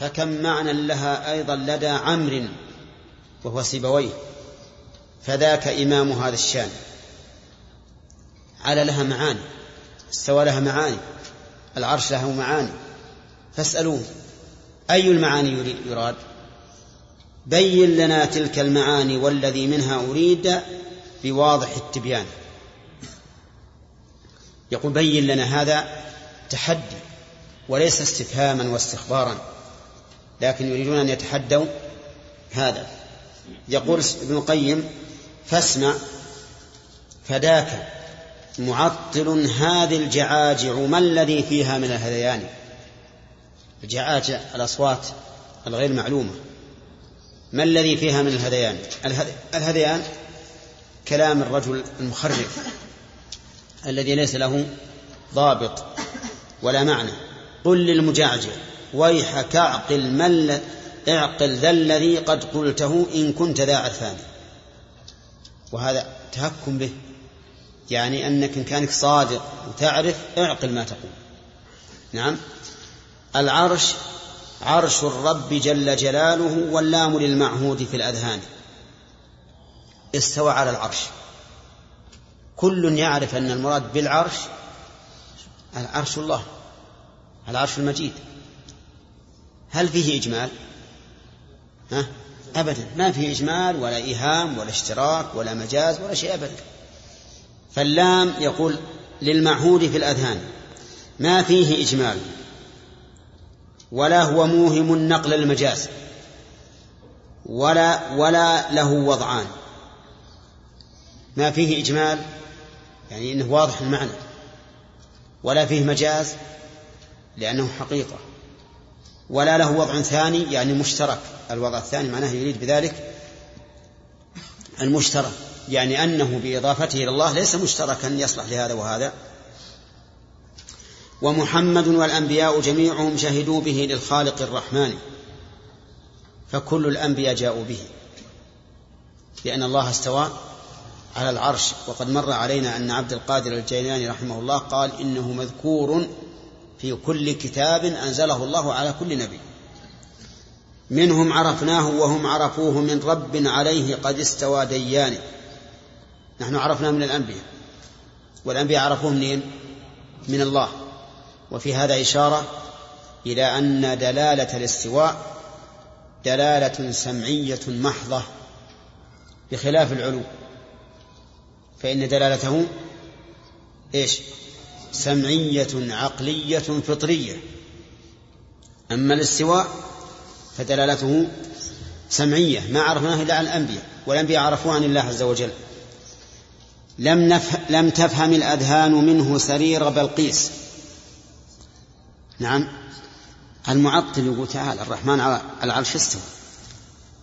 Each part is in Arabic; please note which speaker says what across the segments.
Speaker 1: فكم معنى لها أيضا لدى عمرو وهو سيبويه؟ فذاك إمام هذا الشأن. على لها معاني استوى لها معاني العرش له معاني. فاسألوه أي المعاني يراد؟ بين لنا تلك المعاني والذي منها أريد بواضح التبيان. يقول بين لنا هذا تحدي وليس استفهاما واستخبارا. لكن يريدون أن يتحدوا هذا. يقول ابن القيم فاسمع فداك معطل هذه الجعاجع ما الذي فيها من الهذيان. الجعاجع الأصوات الغير معلومة. ما الذي فيها من الهذيان؟ الهذيان كلام الرجل المخرف الذي ليس له ضابط ولا معنى. قل للمجعجع. ويحك اعقل من اعقل ذا الذي قد قلته إن كنت ذا عرفان. وهذا تهكم به. يعني أنك إن كانك صادق وتعرف اعقل ما تقول. نعم. العرش عرش الرب جل جلاله واللام للمعهود في الأذهان. استوى على العرش. كل يعرف أن المراد بالعرش العرش الله العرش المجيد. هل فيه إجمال؟ ها؟ أبدا. ما فيه إجمال ولا إيهام ولا اشتراك ولا مجاز ولا شيء أبدا. فاللام يقول للمعهود في الأذهان ما فيه إجمال ولا هو موهم النقل المجاز ولا ولا له وضعان. ما فيه إجمال؟ يعني إنه واضح المعنى. ولا فيه مجاز؟ لأنه حقيقة. ولا له وضع ثاني يعني مشترك. الوضع الثاني معناه يريد بذلك المشترك. يعني أنه بإضافته إلى الله ليس مشتركا يصلح لهذا وهذا. ومحمد والأنبياء جميعهم شهدوا به للخالق الرحمن. فكل الأنبياء جاءوا به. لأن الله استوى على العرش. وقد مر علينا أن عبد القادر الجيلاني رحمه الله قال إنه مذكور في كل كتاب أنزله الله على كل نبي. منهم عرفناه وهم عرفوه من رب عليه قد استوى ديان نحن عرفنا من الأنبياء. والأنبياء عرفوه منين؟ من الله. وفي هذا إشارة إلى أن دلالة الاستواء دلالة سمعية محضة بخلاف العلو. فإن دلالته إيش؟ سمعية عقلية فطرية. أما الاستواء فدلالته سمعية ما عرفناه إلا عن الأنبياء والأنبياء عرفوه عن الله عز وجل. لم, نف... لم تفهم الأذهان منه سرير بلقيس. نعم. المعطل يقول تعالى الرحمن على العرش استوى.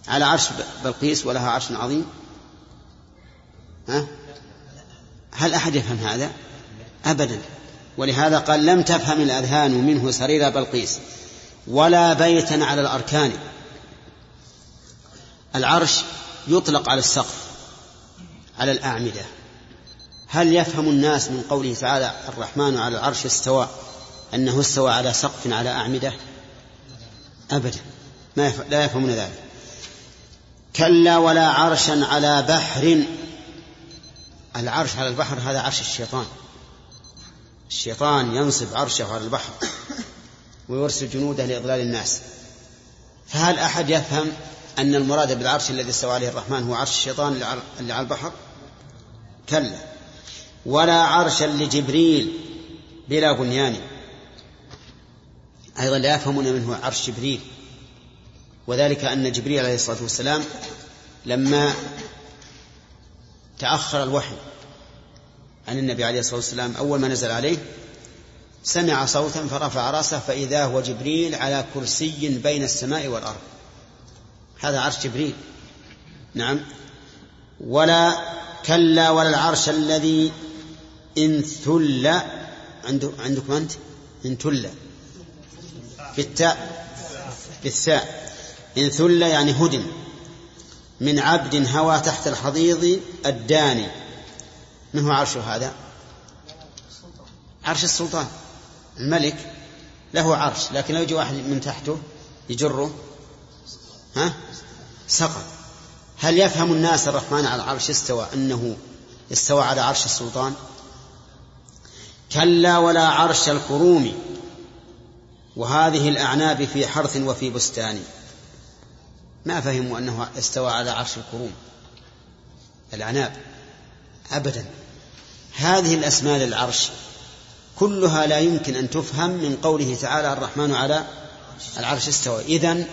Speaker 1: على عرش بلقيس ولها عرش عظيم. ها؟ هل أحد يفهم هذا؟ أبدا. ولهذا قال لم تفهم الأذهان منه سرير بلقيس ولا بيتا على الأركان. العرش يطلق على السقف على الأعمدة. هل يفهم الناس من قوله تعالى الرحمن على العرش استوى أنه استوى على سقف على أعمدة؟ أبدا. ما يف... لا يفهمون ذلك. كلا ولا عرشا على بحر. العرش على البحر هذا عرش الشيطان. الشيطان ينصب عرشه على البحر ويرسل جنوده لإضلال الناس. فهل أحد يفهم أن المراد بالعرش الذي استوى عليه الرحمن هو عرش الشيطان اللي على البحر؟ كلا. ولا عرشا لجبريل بلا بنيان. أيضا لا يفهمون منه عرش جبريل. وذلك أن جبريل عليه الصلاة والسلام لما تأخر الوحي عن النبي عليه الصلاة والسلام أول ما نزل عليه سمع صوتا فرفع رأسه فإذا هو جبريل على كرسي بين السماء والأرض. هذا عرش جبريل. نعم. ولا كلا ولا العرش الذي إن ثل عندكم أنت؟ إن ثل. بالتاء بالثاء إن ثل يعني هدم من عبد هوى تحت الحضيض الداني. من هو عرشه هذا؟ عرش السلطان. الملك له عرش لكن لو يجي واحد من تحته يجره ها؟ سقط. هل يفهم الناس الرحمن على العرش استوى أنه استوى على عرش السلطان؟ كلا ولا عرش الكروم. وهذه الأعناب في حرث وفي بستان. ما فهموا أنه استوى على عرش الكروم. الأعناب. أبدا. هذه الأسماء للعرش كلها لا يمكن أن تفهم من قوله تعالى الرحمن على العرش استوى. إذن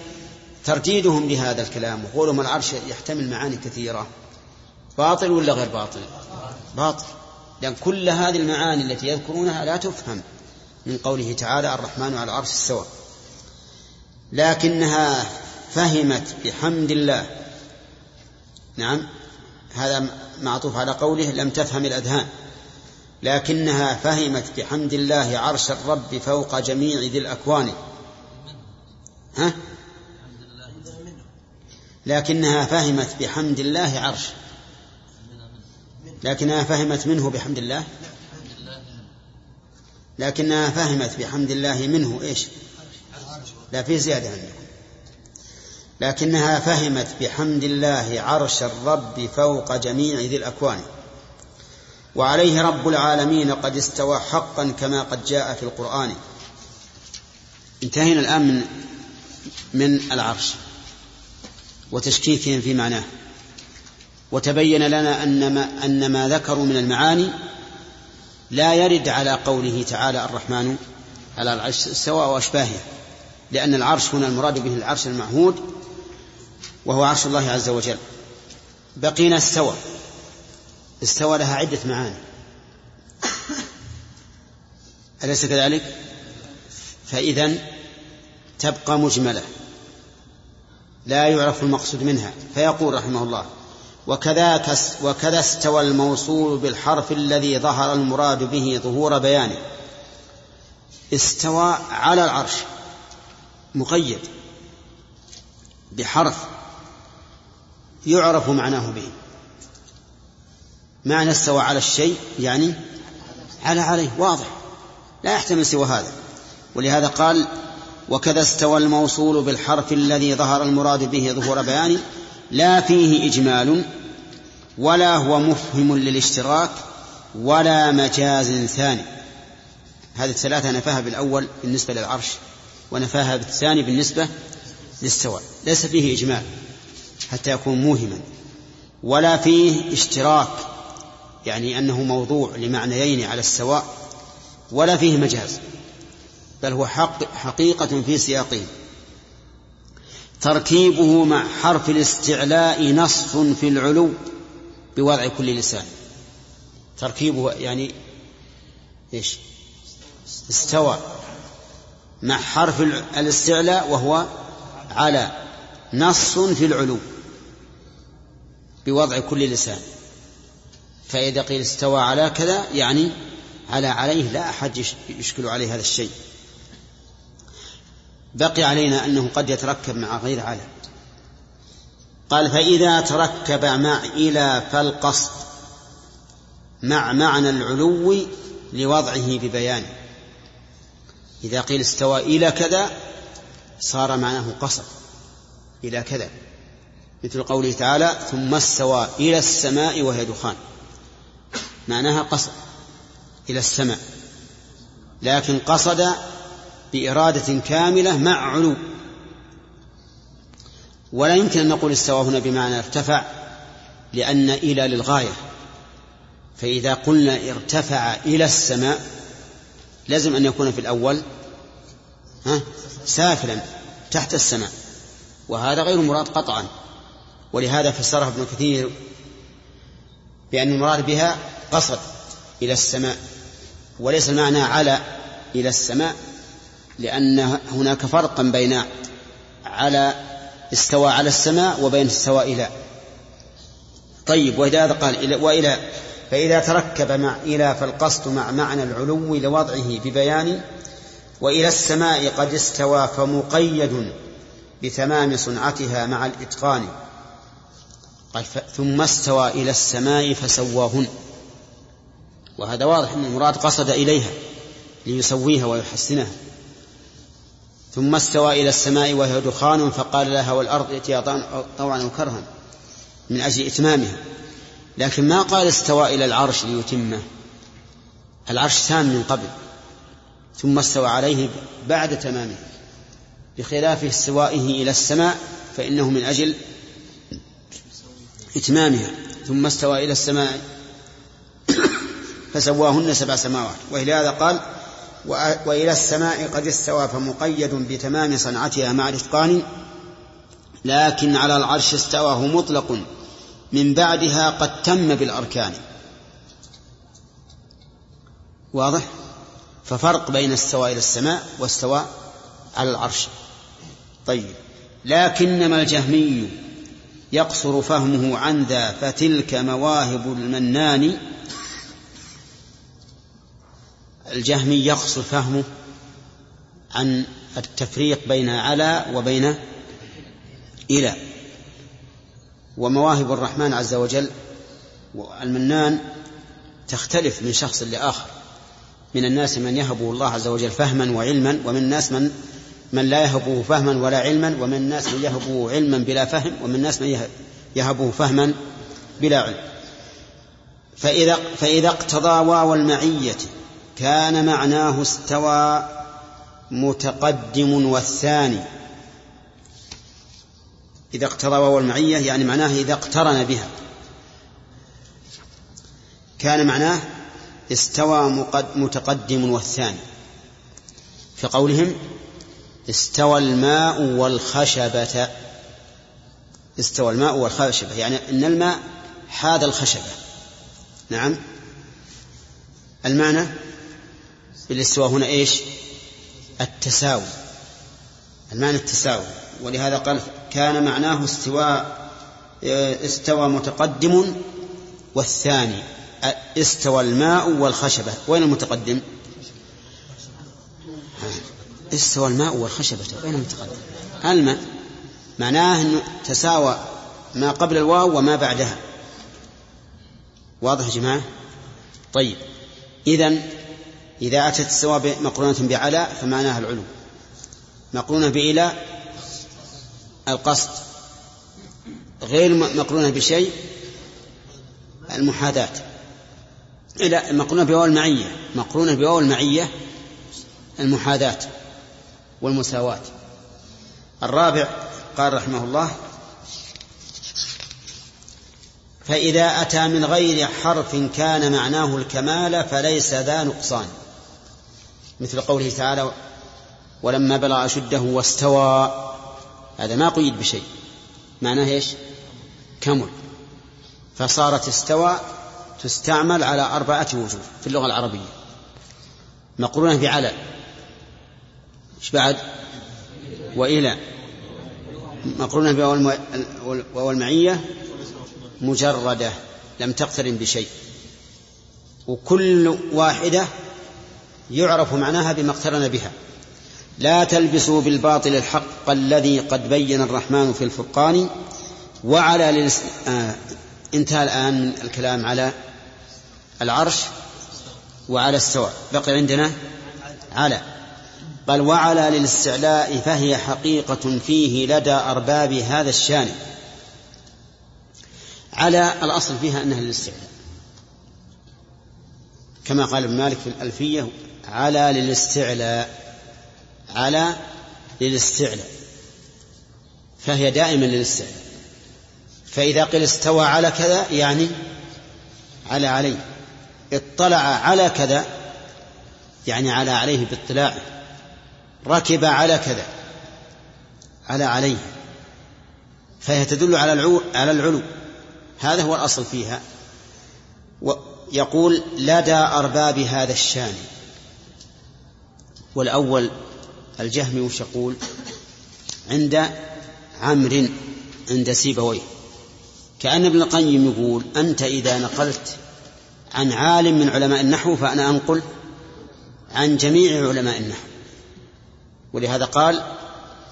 Speaker 1: ترديدهم لهذا الكلام. وقولهم العرش يحتمل معاني كثيرة. باطل ولا غير باطل؟ باطل. لأن كل هذه المعاني التي يذكرونها لا تفهم من قوله تعالى الرحمن على العرش استوى. لكنها فهمت بحمد الله. نعم. هذا معطوف على قوله لم تفهم الأذهان. لكنها فهمت بحمد الله عرش الرب فوق جميع ذي الأكوان. ها؟ لكنها فهمت بحمد الله عرش. لكنها فهمت منه بحمد الله؟ لكنها فهمت بحمد الله منه إيش؟ لا في زيادة عندكم. لكنها فهمت بحمد الله عرش الرب فوق جميع ذي الأكوان. وعليه رب العالمين قد استوى حقا كما قد جاء في القرآن. انتهينا الآن من من العرش وتشكيكهم في معناه. وتبين لنا أن ما, أن ما ذكروا من المعاني لا يرد على قوله تعالى الرحمن على العرش استوى وأشباهه لأن العرش هنا المراد به العرش المعهود وهو عرش الله عز وجل. بقينا استوى استوى لها عدة معاني. أليس كذلك؟ فإذا تبقى مجملة. لا يعرف المقصود منها. فيقول رحمه الله وكذاك وكذا استوى الموصول بالحرف الذي ظهر المراد به ظهور بيانه. استوى على العرش. مقيد. بحرف يعرف معناه به. معنى استوى على الشيء يعني على عليه واضح. لا يحتمل سوى هذا. ولهذا قال وكذا استوى الموصول بالحرف الذي ظهر المراد به ظهور بيان لا فيه إجمال ولا هو مفهم للاشتراك ولا مجاز ثاني. هذه الثلاثة نفاها بالأول بالنسبة للعرش ونفاها بالثاني بالنسبة للسواء. ليس فيه إجمال حتى يكون موهما. ولا فيه اشتراك. يعني أنه موضوع لمعنيين على السواء ولا فيه مجاز بل هو حق حقيقة في سياقه. تركيبه مع حرف الاستعلاء نصف في العلو بوضع كل لسان. تركيبه يعني إيش؟ استوى مع حرف الاستعلاء وهو على نص في العلو بوضع كل لسان. فإذا قيل استوى على كذا يعني على عليه لا أحد يشكل عليه هذا الشيء. بقي علينا أنه قد يتركب مع غير على قال فإذا تركب مع إلى فالقصد مع معنى العلو لوضعه ببيانه إذا قيل استوى إلى كذا صار معناه قصد إلى كذا. مثل قوله تعالى ثم استوى إلى السماء وهي دخان. معناها قصد إلى السماء لكن قصد بإرادة كاملة مع علو. ولا يمكن أن نقول استوى هنا بمعنى ارتفع لأن إلى للغاية. فإذا قلنا ارتفع إلى السماء لازم أن يكون في الأول ها سافلا تحت السماء. وهذا غير مراد قطعا. ولهذا فسرها ابن كثير بأن المراد بها قصد إلى السماء وليس المعنى على إلى السماء لأن هناك فرقا بين على استوى على السماء وبين استوى إلى. طيب وإذا قال إلى وإلى فإذا تركب مع إلى فالقصد مع معنى العلو لوضعه ببيان وإلى السماء قد استوى فمقيد بتمام صنعتها مع الإتقان. قال ثم استوى إلى السماء فسواهن. وهذا واضح أن المراد قصد إليها ليسويها ويحسنها. ثم استوى إلى السماء وهي دخان فقال لها والأرض ائتيا طوعا أو كرها من أجل إتمامها. لكن ما قال استوى إلى العرش ليتمه. العرش تام من قبل. ثم استوى عليه بعد تمامه. بخلاف استوائه إلى السماء فإنه من أجل إتمامها ثم استوى إلى السماء. فسواهن سبع سماوات. ولهذا قال وإلى السماء قد استوى فمقيد بتمام صنعتها مع الإتقان لكن على العرش استواه مطلق. من بعدها قد تم بالأركان. واضح؟ ففرق بين استوى إلى السماء واستوى على العرش. طيب. لكنما الجهمي يقصر فهمه عن ذا فتلك مواهب المنان. الجهمي يقصر فهمه عن التفريق بين على وبين إلى. ومواهب الرحمن عز وجل المنان تختلف من شخص لآخر. من الناس من يهبه الله عز وجل فهما وعلما ومن الناس من من لا يهبه فهما ولا علما ومن الناس من يهبه علما بلا فهم ومن الناس من يهبه فهما بلا علم. فإذا فإذا اقتضى واو المعية كان معناه استوى متقدم والثاني. إذا اقتضى واو المعية يعني معناه إذا اقترن بها. كان معناه استوى متقدم والثاني. في قولهم استوى الماء والخشبة. استوى الماء والخشبة يعني أن الماء حاد الخشبة. نعم. المعنى؟ بالاستواء هنا إيش؟ التساوي. المعنى التساوي. ولهذا قال كان معناه استواء استوى متقدم والثاني. استوى الماء والخشبة. وين المتقدم؟ استوى الماء والخشبة وين المتقدم. الماء معناه أنه تساوى ما قبل الواو وما بعدها. واضح يا جماعة؟ طيب. إذن إذا أتت السواء مقرونة بعلى فمعناها العلو. مقرونة بإلى القصد. غير مقرونة بشيء المحاذاة. إلى مقرونة بواو المعية. مقرونة بواو المعية المحاذاة. والمساواة. الرابع قال رحمه الله فإذا أتى من غير حرف كان معناه الكمال فليس ذا نقصان. مثل قوله تعالى ولما بلغ أشده واستوى. هذا ما قيد بشيء. معناه إيش؟ كمل. فصارت استوى تستعمل على أربعة وجوه في اللغة العربية. مقرونة بعلى إيش بعد؟ وإلى. مقرونة بواو المعية مجردة لم تقترن بشيء. وكل واحدة يعرف معناها بما اقترن بها. لا تلبسوا بالباطل الحق الذي قد بين الرحمن في الفرقان. وعلى للس... آه انتهى الآن من الكلام على العرش وعلى السواء بقي عندنا على. قال وعلى للاستعلاء فهي حقيقة فيه لدى أرباب هذا الشان. على الأصل فيها أنها للاستعلاء. كما قال ابن مالك في الألفية على للاستعلاء. على للاستعلاء. فهي دائما للاستعلاء. فإذا قيل استوى على كذا يعني على عليه. اطلع على كذا يعني على عليه باطلاعه. ركب على كذا على عليه فهي تدل على العلو على العلو. هذا هو الأصل فيها. يقول لدى أرباب هذا الشان. والأول الجهمي وش يقول؟ عند عمرو عند سيبويه. كأن ابن القيم يقول أنت إذا نقلت عن عالم من علماء النحو فأنا أنقل عن جميع علماء النحو. ولهذا قال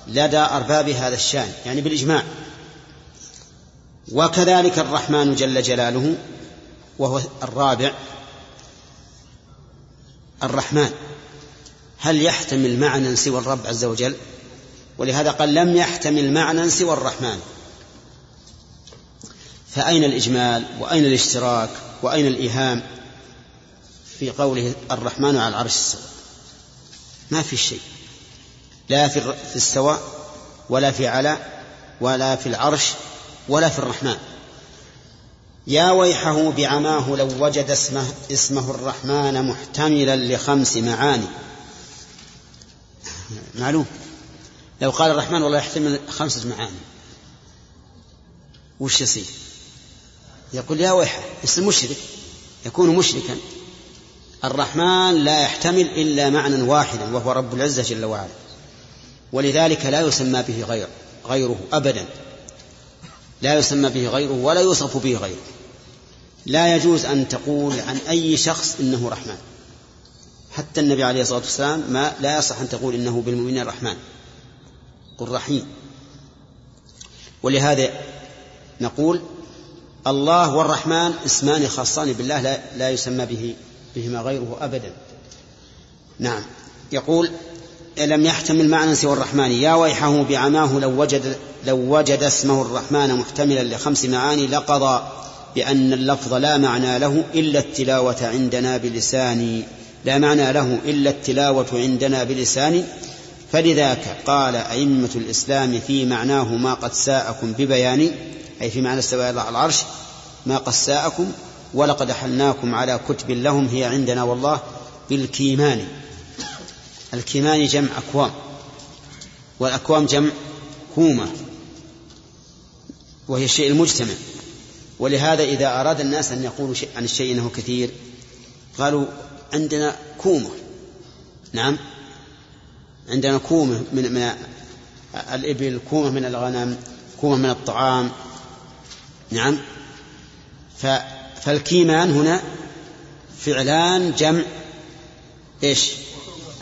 Speaker 1: لدى أرباب هذا الشأن يعني بالإجماع. وكذلك الرحمن جل جلاله وهو الرابع الرحمن. هل يحتمل معنى سوى الرب عز وجل؟ ولهذا قال لم يحتمل معنى سوى الرحمن. فأين الإجمال؟ وأين الاشتراك؟ وأين الإيهام؟ في قوله الرحمن على العرش استوى ما في شيء. لا في السواء ولا في على ولا في العرش ولا في الرحمن. يا ويحه بعماه لو وجد اسمه, اسمه الرحمن محتملا لخمس معاني. معلوم. لو قال الرحمن والله يحتمل خمسة معاني. وش يصير؟ يقول يا ويحه يصير مشرك يكون مشركا. الرحمن لا يحتمل إلا معنى واحدا وهو رب العزة جل وعلا. ولذلك لا يسمى به غير غيره أبدا. لا يسمى به غيره ولا يوصف به غيره. لا يجوز أن تقول عن أي شخص إنه رحمن. حتى النبي عليه الصلاة والسلام ما لا يصح أن تقول إنه بالمؤمنين الرحمن. قل رحيم. ولهذا نقول الله والرحمن اسمان خاصان بالله لا, لا يسمى به بهما غيره أبدا. نعم. يقول لم يحتمل معنى سوى الرحمن. يا ويحه بعماه لو وجد لو وجد اسمه الرحمن محتملا لخمس معاني لقضى بأن اللفظ لا معنى له إلا التلاوة عندنا بلسان. لا معنى له إلا التلاوة عندنا بلسان. فلذاك قال أئمة الإسلام في معناه ما قد ساءكم ببيان أي في معنى استوى على العرش ما قد ساءكم ولقد أحلناكم على كتب لهم هي عندنا والله بالكيمان. الكيمان جمع أكوام والأكوام جمع كومة وهي الشيء المجتمع. ولهذا إذا أراد الناس أن يقولوا عن الشيء أنه كثير قالوا عندنا كومة. نعم. عندنا كومة من من الإبل كومة من الغنم كومة من الطعام. نعم. فالكيمان هنا فعلان جمع إيش؟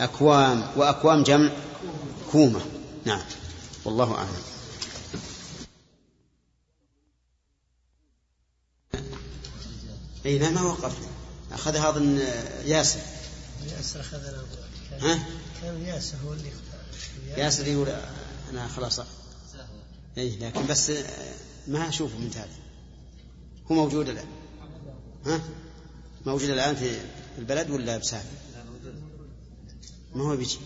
Speaker 1: أكوام وأكوام جمع كومة. نعم. والله أعلم. اي لا ما وقفنا أخذ هذا ياسر.
Speaker 2: ياسر اخذنا
Speaker 1: ها؟
Speaker 2: كان ياسر هو اللي
Speaker 1: ياسر يقول أنا خلاص. اي لكن بس ما أشوفه من تالي هو موجود الآن. ها؟ موجود الآن في البلد ولا بسافر؟ ما هو بيجي؟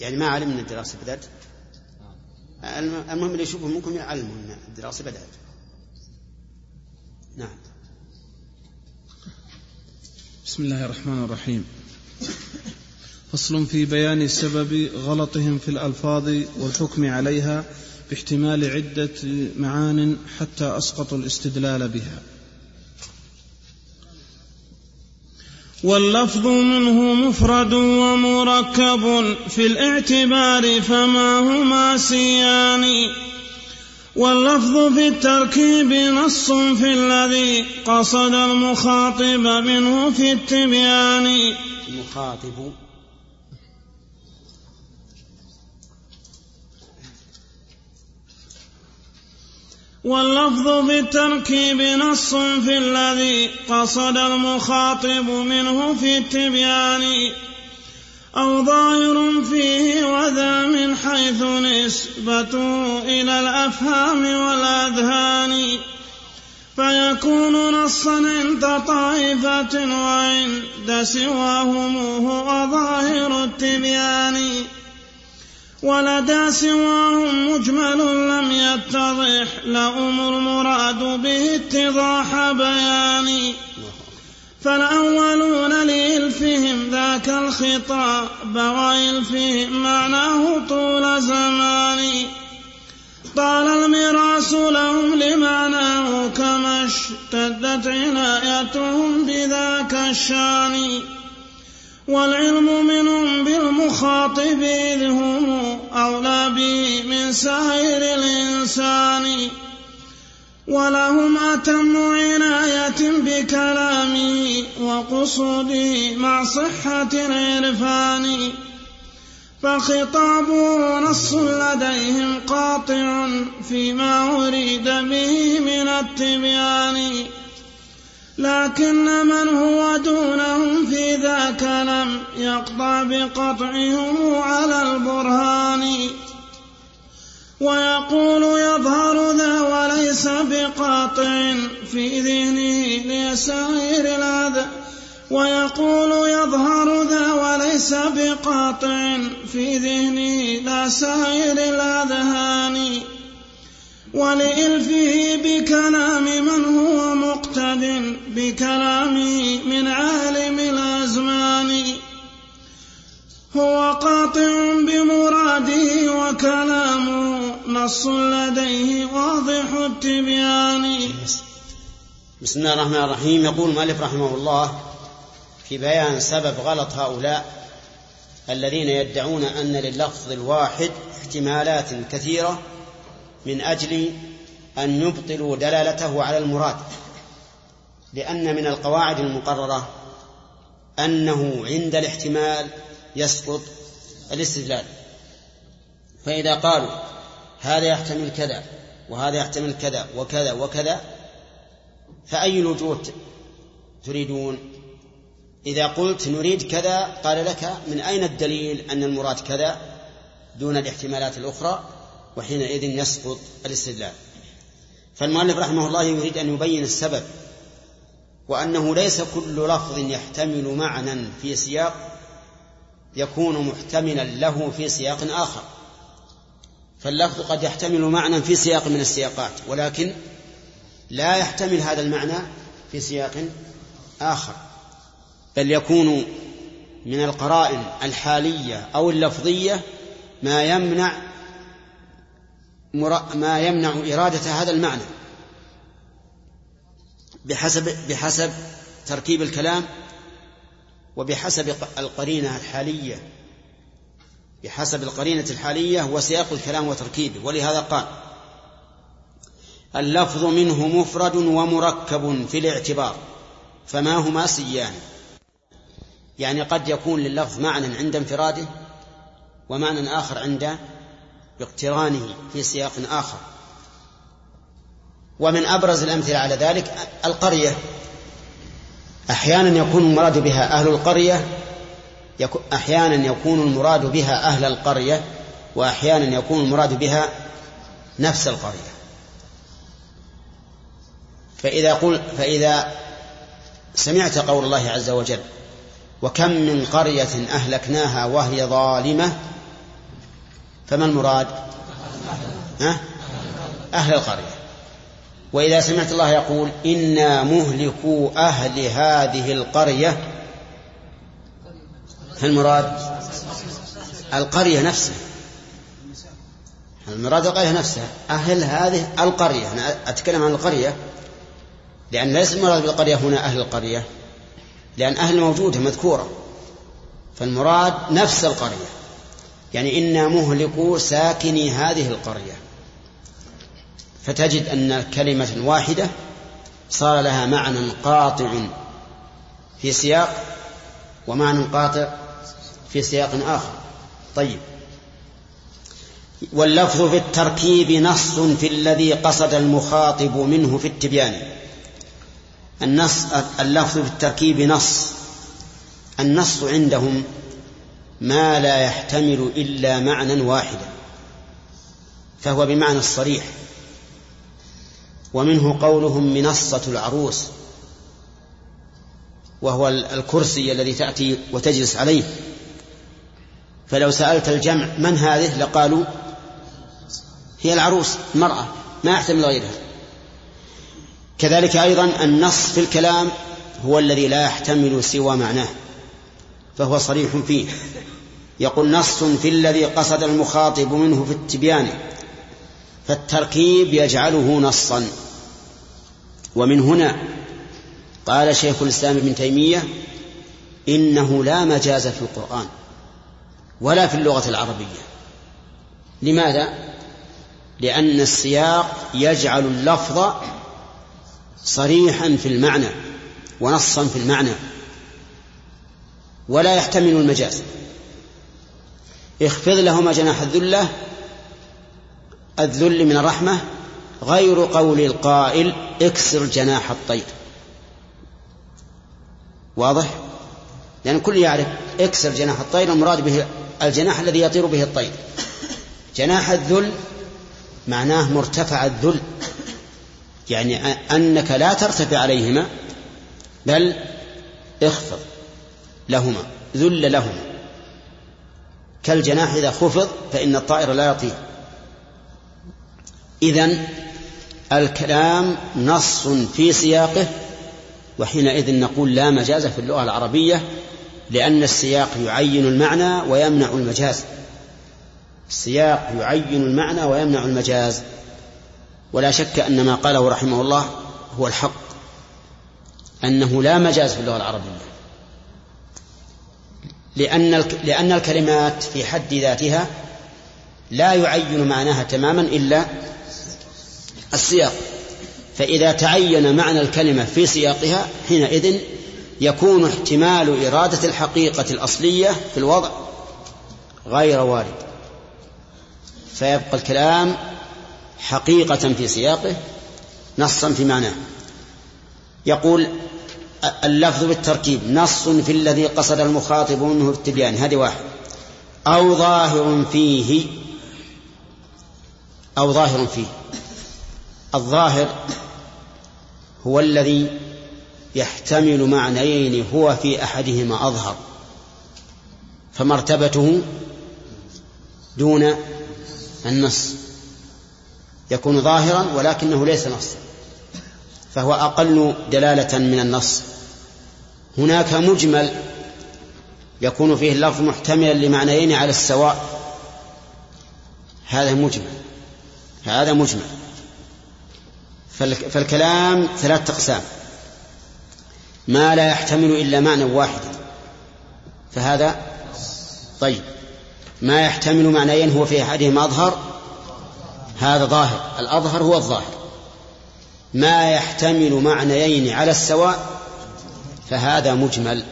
Speaker 1: يعني ما علم ان الدراسة بدأت؟ المهم اللي يشوفه منكم يعلموا إن الدراسة بدأت. نعم.
Speaker 3: بسم الله الرحمن الرحيم. فصل في بيان سبب غلطهم في الألفاظ والحكم عليها باحتمال عدة معان حتى أسقطوا الاستدلال بها. واللفظ منه مفرد ومركب في الاعتبار فما هما سيان. واللفظ في التركيب نص في الذي قصد المخاطب منه في التبيان.
Speaker 1: المخاطب.
Speaker 3: واللفظ بالتركيب نص في الذي قصد المخاطب منه في التبيان. أو ظاهر فيه وذا من حيث نسبته إلى الأفهام والأذهان. فيكون نصا عند طائفة وعند سواهم هو ظاهر التبيان. ولدى سواهم مجمل لم يتضح لهم المراد به اتضاح بيان. فالأولون لإلفهم ذاك الخطاب وإلفهم معناه طول زمان. طال الميراث لهم لمعناه كما اشتدت عنايتهم بذاك الشان. والعلم منهم بالمخاطب إذ هم أولى به من سائر الإنسان. ولهم أتم عناية بكلامه وقصوده مع صحة العرفان. فخطابه نص لديهم قاطع فيما أريد به من التبيان. لكن من هو دونهم في ذاك لم يقطع بقطعهم على البرهان. ويقول يظهر ذا وليس بقاطع في ذهنه لسائر الأذى. ويقول يظهر ذا وليس بقاطع في ذهنه لا سائر الأذهان. ولإلفه بكلام من هو مقتد بكلامه من عالم الأزمان. هو قاطع بمراده وكلامه نص لديه واضح التبيان.
Speaker 1: بسم الله الرحمن الرحيم يقول المؤلف رحمه الله في بيان سبب غلط هؤلاء الذين يدعون أن لللفظ الواحد احتمالات كثيرة من أجل أن يبطلوا دلالته على المراد لأن من القواعد المقررة أنه عند الاحتمال يسقط الاستدلال. فإذا قالوا هذا يحتمل كذا وهذا يحتمل كذا وكذا وكذا فأي الوجوه تريدون؟ إذا قلت نريد كذا قال لك من أين الدليل أن المراد كذا دون الاحتمالات الأخرى؟ وحينئذ يسقط الاستدلال. فالمؤلف رحمه الله يريد أن يبين السبب وأنه ليس كل لفظ يحتمل معنى في سياق يكون محتملا له في سياق آخر. فاللفظ قد يحتمل معنى في سياق من السياقات ولكن لا يحتمل هذا المعنى في سياق آخر. بل يكون من القرائن الحالية أو اللفظية ما يمنع ما يمنع إرادة هذا المعنى. بحسب بحسب تركيب الكلام وبحسب القرينة الحالية. بحسب القرينة الحالية وسياق الكلام وتركيبه. ولهذا قال اللفظ منه مفرد ومركب في الاعتبار فما هما سيان. يعني قد يكون لللفظ معنى عند انفراده ومعنى آخر عند باقترانه في سياق آخر. ومن أبرز الأمثلة على ذلك القرية. أحيانا يكون المراد بها أهل القرية أحيانا يكون المراد بها أهل القرية وأحيانا يكون المراد بها نفس القرية. فإذا قل فإذا سمعت قول الله عز وجل وكم من قرية أهلكناها وهي ظالمة فما المراد؟ ها؟ أهل القرية. وإذا سمعت الله يقول إنا مهلكو أهل هذه القرية فالمراد القرية نفسها. المراد القرية نفسها؟ أهل هذه القرية. أنا أتكلم عن القرية لأن ليس المراد بالقرية هنا أهل القرية لأن أهل موجودة مذكورة فالمراد نفس القرية. يعني إنا مهلكو ساكني هذه القرية. فتجد أن كلمة واحدة صار لها معنى قاطع في سياق ومعنى قاطع في سياق آخر. طيب. واللفظ في التركيب نص في الذي قصد المخاطب منه في التبيان. النص اللفظ في التركيب نص. النص عندهم ما لا يحتمل إلا معنى واحدا فهو بمعنى الصريح. ومنه قولهم منصة العروس وهو الكرسي الذي تأتي وتجلس عليه. فلو سألت الجمع من هذه لقالوا هي العروس المرأة ما يحتمل غيرها. كذلك أيضا النص في الكلام هو الذي لا يحتمل سوى معناه فهو صريح فيه. يقول نص في الذي قصد المخاطب منه في التبيان فالتركيب يجعله نصا. ومن هنا قال شيخ الإسلام ابن تيمية إنه لا مجاز في القرآن ولا في اللغة العربية. لماذا؟ لأن السياق يجعل اللفظ صريحا في المعنى ونصا في المعنى ولا يحتمل المجاز. اخفض لهما جناح الذلة الذل من الرحمة غير قول القائل اكسر جناح الطير. واضح؟ لأن الكل يعرف اكسر جناح الطير المراد به الجناح الذي يطير به الطير. جناح الذل معناه مرتفع الذل يعني أنك لا ترتفع عليهما بل اخفض لهما ذل لهما. كالجناح إذا خفض فإن الطائر لا يطير. إذن الكلام نص في سياقه وحينئذ نقول لا مجاز في اللغة العربية لأن السياق يعين المعنى ويمنع المجاز. السياق يعين المعنى ويمنع المجاز. ولا شك أن ما قاله رحمه الله هو الحق أنه لا مجاز في اللغة العربية. لأن لأن الكلمات في حد ذاتها لا يعين معناها تماما إلا السياق. فإذا تعين معنى الكلمة في سياقها حينئذ يكون احتمال إرادة الحقيقة الأصلية في الوضع غير وارد. فيبقى الكلام حقيقة في سياقه نصا في معناه. يقول اللفظ بالتركيب. نص في الذي قصد المخاطب منه التبيان هذه واحد. أو ظاهر فيه. أو ظاهر فيه. الظاهر هو الذي يحتمل معنيين هو في أحدهما أظهر. فمرتبته دون النص. يكون ظاهرا ولكنه ليس نصا. فهو أقل دلالة من النص. هناك مجمل يكون فيه اللفظ محتملا لمعنيين على السواء. هذا مجمل. هذا مجمل. فالكلام ثلاثة أقسام. ما لا يحتمل إلا معنى واحدا فهذا طيب. ما يحتمل معنيين هو في أحدهما أظهر هذا ظاهر. الأظهر هو الظاهر. ما يحتمل معنيين على السواء فهذا مجمل.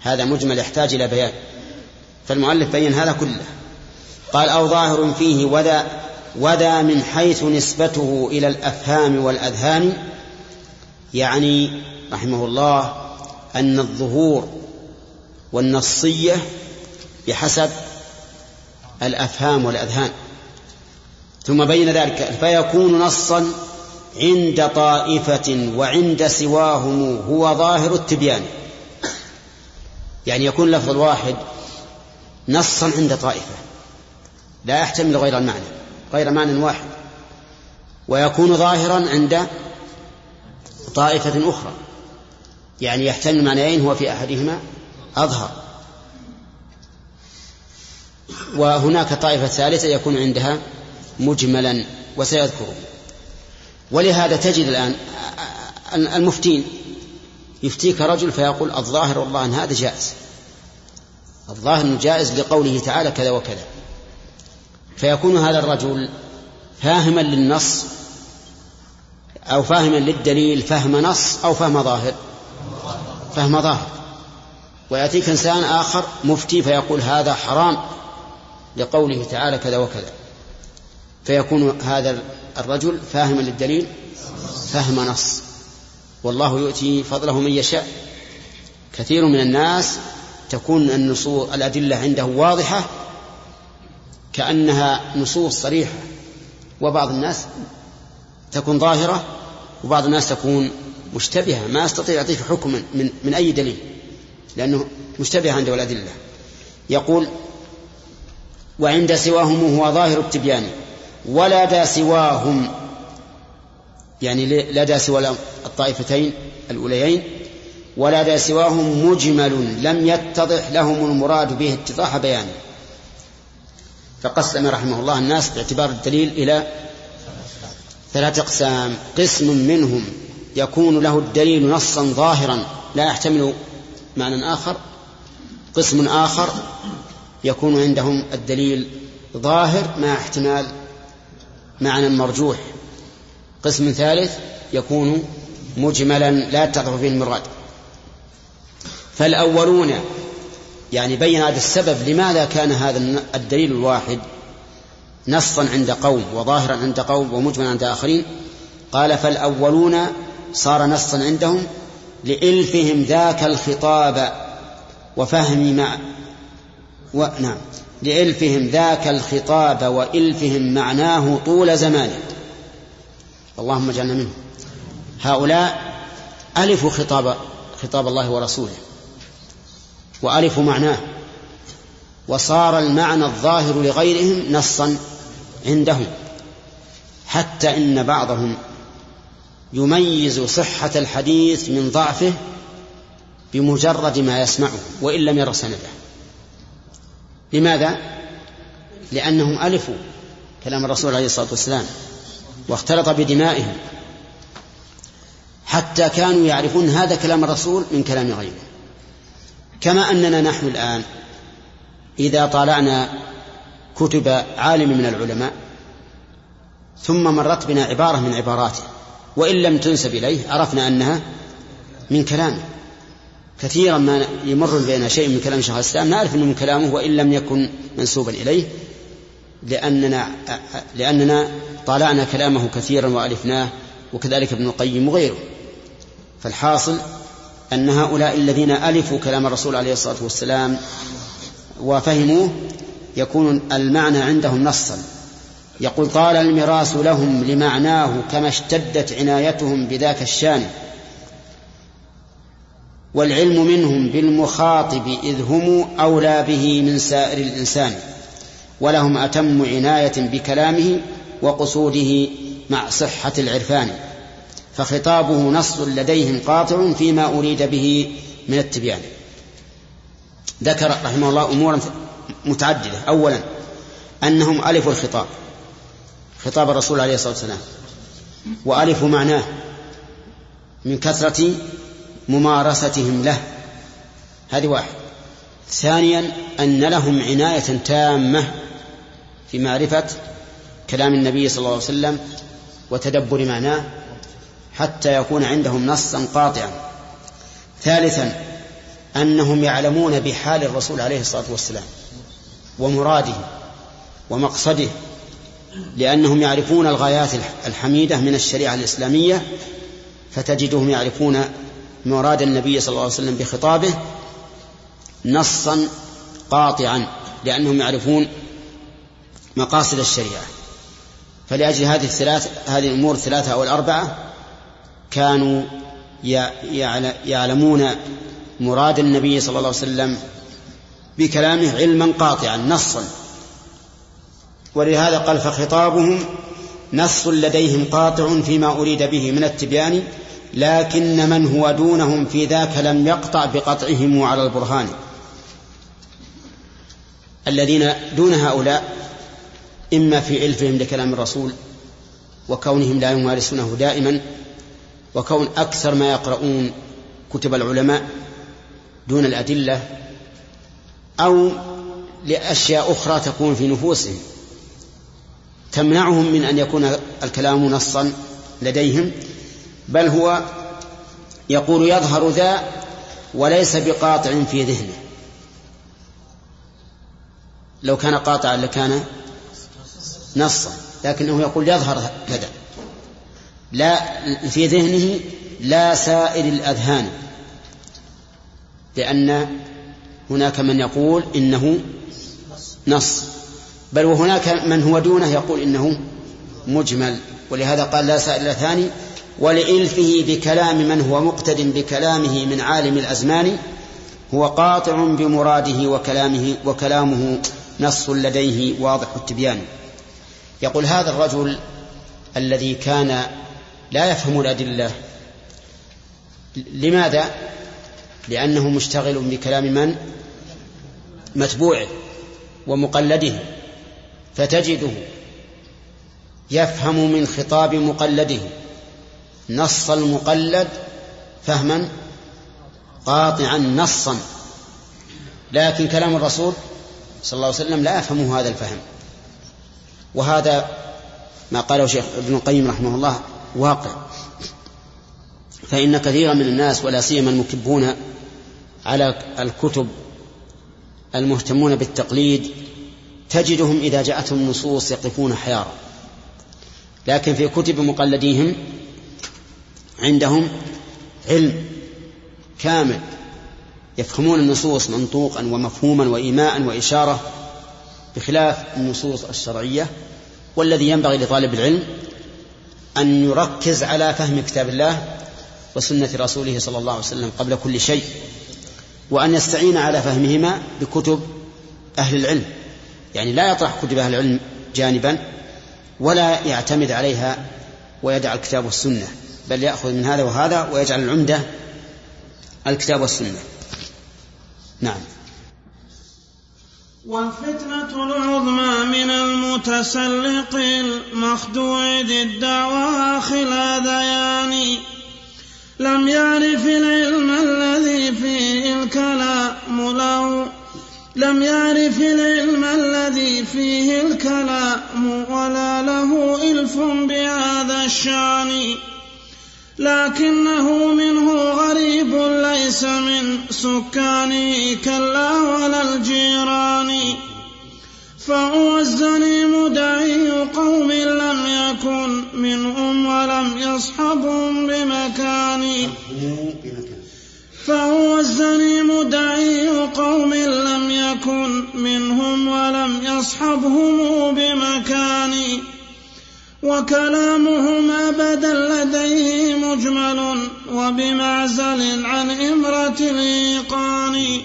Speaker 1: هذا مجمل يحتاج إلى بيان. فالمؤلف بين هذا كله. قال أو ظاهر فيه وذا وذا من حيث نسبته إلى الأفهام والأذهان. يعني رحمه الله أن الظهور والنصية بحسب الأفهام والأذهان. ثم بين ذلك فيكون نصا عند طائفة وعند سواهم هو ظاهر التبيان. يعني يكون لفظ الواحد نصا عند طائفة لا يحتمل غير المعنى غير معنى واحد ويكون ظاهرا عند طائفة أخرى. يعني يحتمل معنيين هو في أحدهما أظهر. وهناك طائفة ثالثة يكون عندها مجملا وسيذكره ولهذا تجد الآن المفتين يفتيك رجل فيقول الظاهر والله أن هذا جائز. الظاهر أنه جائز لقوله تعالى كذا وكذا. فيكون هذا الرجل فاهما للنص أو فاهما للدليل فهم نص أو فهم ظاهر. فهم ظاهر. ويأتيك إنسان آخر مفتي فيقول هذا حرام لقوله تعالى كذا وكذا. فيكون هذا الرجل فاهما للدليل فهم نص. والله يؤتي فضله من يشاء. كثير من الناس تكون النصوص الأدلة عنده واضحة كأنها نصوص صريحة. وبعض الناس تكون ظاهرة وبعض الناس تكون مشتبهة. ما يستطيع يعطيك حكم من, من أي دليل لأنه مشتبه عنده الأدلة. يقول وعند سواهم هو ظاهر التبيان. ولدى سواهم. يعني لدى سوى الطائفتين الأوليين ولدى سواهم مجمل لم يتضح لهم المراد به اتضاح بيانه. فقسم رحمه الله الناس باعتبار الدليل إلى ثلاثة أقسام. قسم منهم يكون له الدليل نصا ظاهرا لا يحتمل معنى آخر. قسم آخر يكون عندهم الدليل ظاهر مع احتمال معنى مرجوح. قسم ثالث يكون مجملا لا يتضح فيه المراد. فالأولون يعني بين هذا السبب لماذا كان هذا الدليل الواحد. نصا عند قوم وظاهرا عند قوم ومجملا عند آخرين. قال فالأولون صار نصا عندهم لإلفهم ذاك الخطاب وفهم مع و... نعم. لإلفهم ذاك الخطاب وإلفهم معناه طول زمانه اللهم اجعلنا منه هؤلاء ألفوا خطاب خطاب الله ورسوله وألفوا معناه وصار المعنى الظاهر لغيرهم نصا عندهم حتى إن بعضهم يميز صحة الحديث من ضعفه بمجرد ما يسمعه وإن لم ير سنده. لماذا؟ لأنهم ألفوا كلام الرسول عليه الصلاة والسلام واختلط بدمائهم حتى كانوا يعرفون هذا كلام الرسول من كلام غيره كما أننا نحن الآن إذا طالعنا كتب عالم من العلماء ثم مرت بنا عبارة من عباراته وإن لم تنسب إليه عرفنا أنها من كلامه كثيرا ما يمر بين شيء من كلام شيخ الإسلام نعرف أنه من كلامه وإن لم يكن منسوبا إليه لأننا لأننا طالعنا كلامه كثيرا وألفناه وكذلك ابن القيم وغيره. فالحاصل أن هؤلاء الذين ألفوا كلام الرسول عليه الصلاة والسلام وفهموه يكون المعنى عندهم نصا. يقول طال المراس لهم لمعناه كما اشتدت عنايتهم بذاك الشان. والعلم منهم بالمخاطب إذ هم أولى به من سائر الإنسان ولهم أتم عناية بكلامه وقصوده مع صحة العرفان فخطابه نص لديهم قاطع فيما أريد به من التبيان. ذكر رحمه الله أمورا متعددة. أولا أنهم ألفوا الخطاب خطاب الرسول عليه الصلاة والسلام وألفوا معناه من كثرة ممارستهم له. هذه واحد. ثانيا أن لهم عناية تامة في معرفة كلام النبي صلى الله عليه وسلم وتدبر معناه حتى يكون عندهم نصا قاطعا. ثالثا أنهم يعلمون بحال الرسول عليه الصلاة والسلام ومراده ومقصده لأنهم يعرفون الغايات الحميدة من الشريعة الإسلامية فتجدهم يعرفون مراد النبي صلى الله عليه وسلم بخطابه نصا قاطعا لأنهم يعرفون مقاصد الشريعة. فلأجل هذه الثلاث هذه الأمور الثلاثة أو الأربعة كانوا يعلمون مراد النبي صلى الله عليه وسلم بكلامه علما قاطعا نصا. ولهذا قال فخطابهم نص لديهم قاطع فيما أريد به من التبيان لكن من هو دونهم في ذاك لم يقطع بقطعهم على البرهان. الذين دون هؤلاء إما في علفهم لكلام الرسول وكونهم لا يمارسونه دائما وكون أكثر ما يقرؤون كتب العلماء دون الأدلة أو لأشياء أخرى تكون في نفوسهم. تمنعهم من أن يكون الكلام نصا لديهم بل هو يقول يظهر ذا وليس بقاطع في ذهنه. لو كان قاطعا لكان نصا لكنه يقول يظهر كذا. لا في ذهنه لا سائر الأذهان لأن هناك من يقول إنه نص. بل وهناك من هو دونه يقول إنه مجمل ولهذا قال لا سائر الأذهان ولإلفه بكلام من هو مقتد بكلامه من عالم الأزمان هو قاطع بمراده وكلامه وكلامه نص لديه واضح التبيان يقول هذا الرجل الذي كان لا يفهم الأدلة لماذا؟ لأنه مشتغل بكلام من؟ متبوعه ومقلده فتجده يفهم من خطاب مقلده نص المقلد فهما؟ قاطعا نصا. لكن كلام الرسول صلى الله عليه وسلم لا يفهم هذا الفهم. وهذا ما قاله شيخ ابن القيم رحمه الله واقع. فإن كثيرا من الناس ولا سيما المكبون على الكتب المهتمون بالتقليد تجدهم إذا جاءتهم النصوص يقفون حيارا. لكن في كتب مقلديهم عندهم علم كامل يفهمون النصوص منطوقا ومفهوما وإيماء وإشارة بخلاف النصوص الشرعية والذي ينبغي لطالب العلم أن يركز على فهم كتاب الله وسنة رسوله صلى الله عليه وسلم قبل كل شيء وأن يستعين على فهمهما بكتب أهل العلم. يعني لا يطرح كتب أهل العلم جانبا ولا يعتمد عليها ويدع الكتاب والسنة. بل يأخذ من هذا وهذا ويجعل العمدة الكتاب والسنة. نعم.
Speaker 3: والفتنة العظمى من المتسلق المخدوع ذي الدعوى خلاديان لم يعرف العلم الذي فيه الكلام له. لم يعرف العلم الذي فيه الكلام ولا له إلف بهذا الشأن. لكنه منه غريب ليس من سكانه كلا ولا الجيران. فهو الزنيم دعي قوم لم يكن منهم ولم يصحبهم بمكان فهو الزنيم دعي قوم لم يكن منهم ولم يصحبهم بمكان وكلامهم أبدا لديه مجمل وبمعزل عن إمرة الإيقان.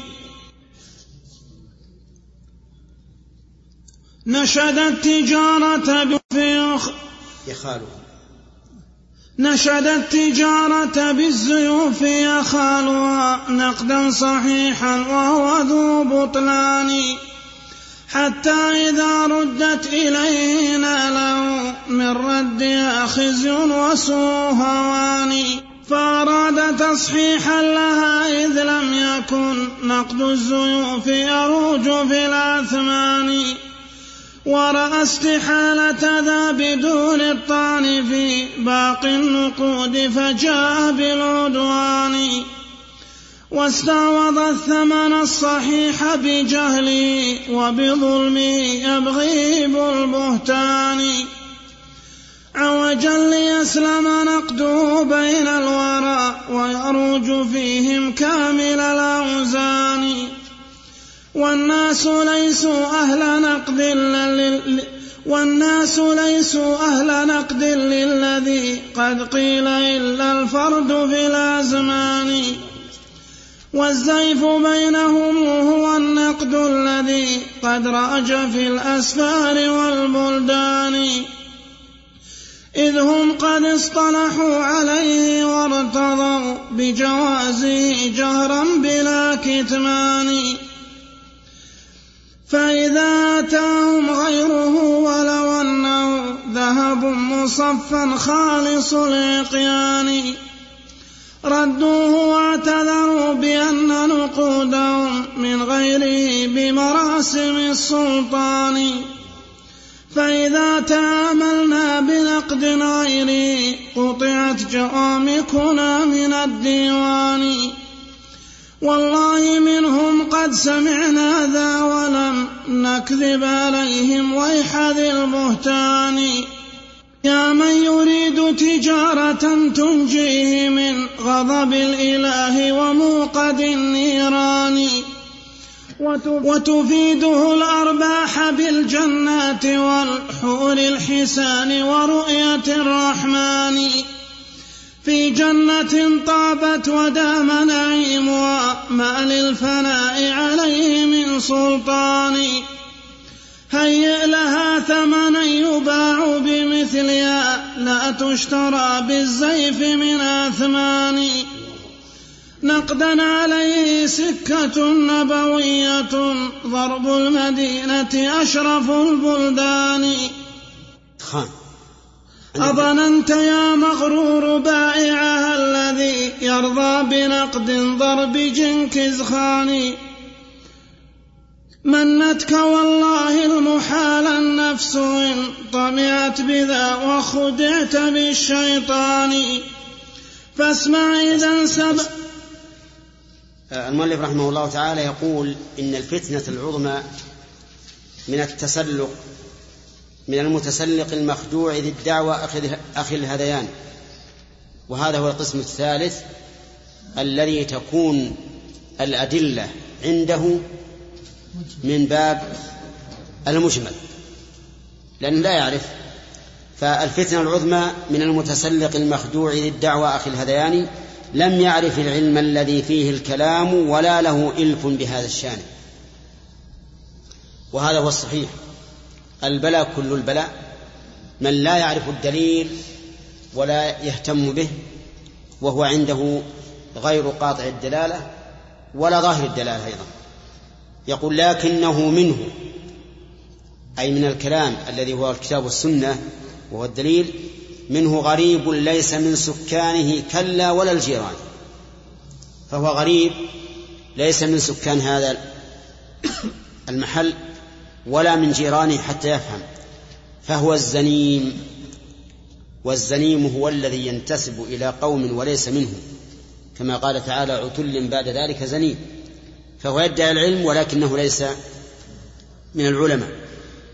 Speaker 3: نشد التجارة
Speaker 1: يخالها
Speaker 3: نشد التجارة بالزيوف يخالها نقدا صحيحا وهو ذو بطلان. حتى إذا ردت إليه ناله من ردها خزي وسوء هوان فأراد تصحيحا لها إذ لم يكن نقد الزيوف يروج في الأثمان. ورأى استحالة ذا بدون الطعن في باقي النقود فجاء بالعدوان. واستعوض الثمن الصحيح بجهله وبظلمه يبغي بالبهتان عوجا ليسلم نقده بين الورى ويروج فيهم كامل الأوزان والناس ليسوا أهل نقد. والناس ليسوا أهل نقد للذي قد قيل إلا الفرد في الأزمان والزيف بينهم هو النقد الذي قد رأج في الأسفار والبلدان. إذ هم قد اصطلحوا عليه وارتضوا بجوازه جهرا بلا كتمان. فإذا أتاهم غيره ولو أنه ذهب مصفا خالص الإقيان ردوه واعتذروا بأن نقودهم من غيره بمراسم السلطان. فإذا تآملنا بنقد غيره قطعت جوامكنا من الديوان. والله منهم قد سمعنا ذا ولم نكذب عليهم ويح ذي البهتان. يا من يريد تجارة تنجيه من غضب الإله وموقد النيران. وتفيده الأرباح بالجنات والحور الحسان ورؤية الرحمن. في جنة طابت ودام نعيمها ما للفناء عليه من سلطان. هيئ لها ثمنا يباع بمثلها. لا تشترى بالزيف من أثمان. نقدا عليه سكة نبوية. ضرب المدينة أشرف البلدان.
Speaker 1: خان.
Speaker 3: أظننت يا مغرور بائعها الذي يرضى بنقد ضرب جنكز خان. منتك والله المحال النفس إن طمعت بذا وخدعت بالشيطان. فاسمع إذا سب
Speaker 1: المؤلف رحمه الله تعالى يقول إن الفتنة العظمى من التسلق من المتسلق المخدوع ذي الدعوى أخي الهذيان. وهذا هو القسم الثالث الذي تكون الأدلة عنده من باب المجمل لأنه لا يعرف. فالفتنة العظمى من المتسلق المخدوع للدعوى أخي الهذيان لم يعرف العلم الذي فيه الكلام ولا له إلف بهذا الشأن. وهذا هو الصحيح. البلاء كل البلاء. من لا يعرف الدليل ولا يهتم به وهو عنده غير قاطع الدلالة ولا ظاهر الدلالة أيضا. يقول لكنه منه أي من الكلام الذي هو الكتاب والسنة وهو الدليل منه غريب ليس من سكانه كلا ولا الجيران. فهو غريب ليس من سكان هذا المحل ولا من جيرانه حتى يفهم. فهو الزنيم والزنيم هو الذي ينتسب إلى قوم وليس منهم. كما قال تعالى عتل بعد ذلك زنيم. فهو يدعي العلم ولكنه ليس من العلماء.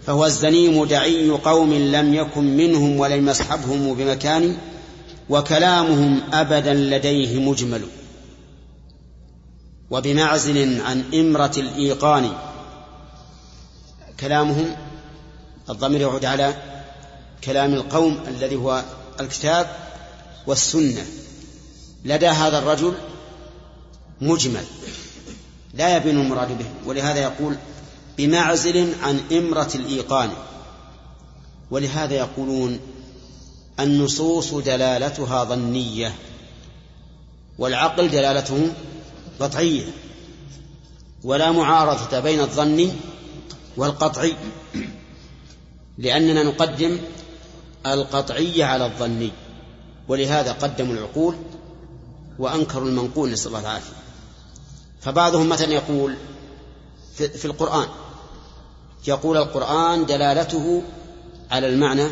Speaker 1: فهو الزنيم دعي قوم لم يكن منهم ولم يصحبهم بمكان وكلامهم أبدا لديه مجمل. وبمعزل عن إمرة الإيقان كلامهم الضمير يعود على كلام القوم الذي هو الكتاب والسنة. لدى هذا الرجل مجمل. لا يبين المراد به. ولهذا يقول بمعزل عن إمرة الإيقان. ولهذا يقولون النصوص دلالتها ظنية والعقل دلالته قطعية ولا معارضة بين الظن والقطعي لأننا نقدم القطعية على الظني ولهذا قدموا العقول وأنكروا المنقول نسأل الله العافية. فبعضهم مثلا يقول في القرآن يقول القرآن دلالته على المعنى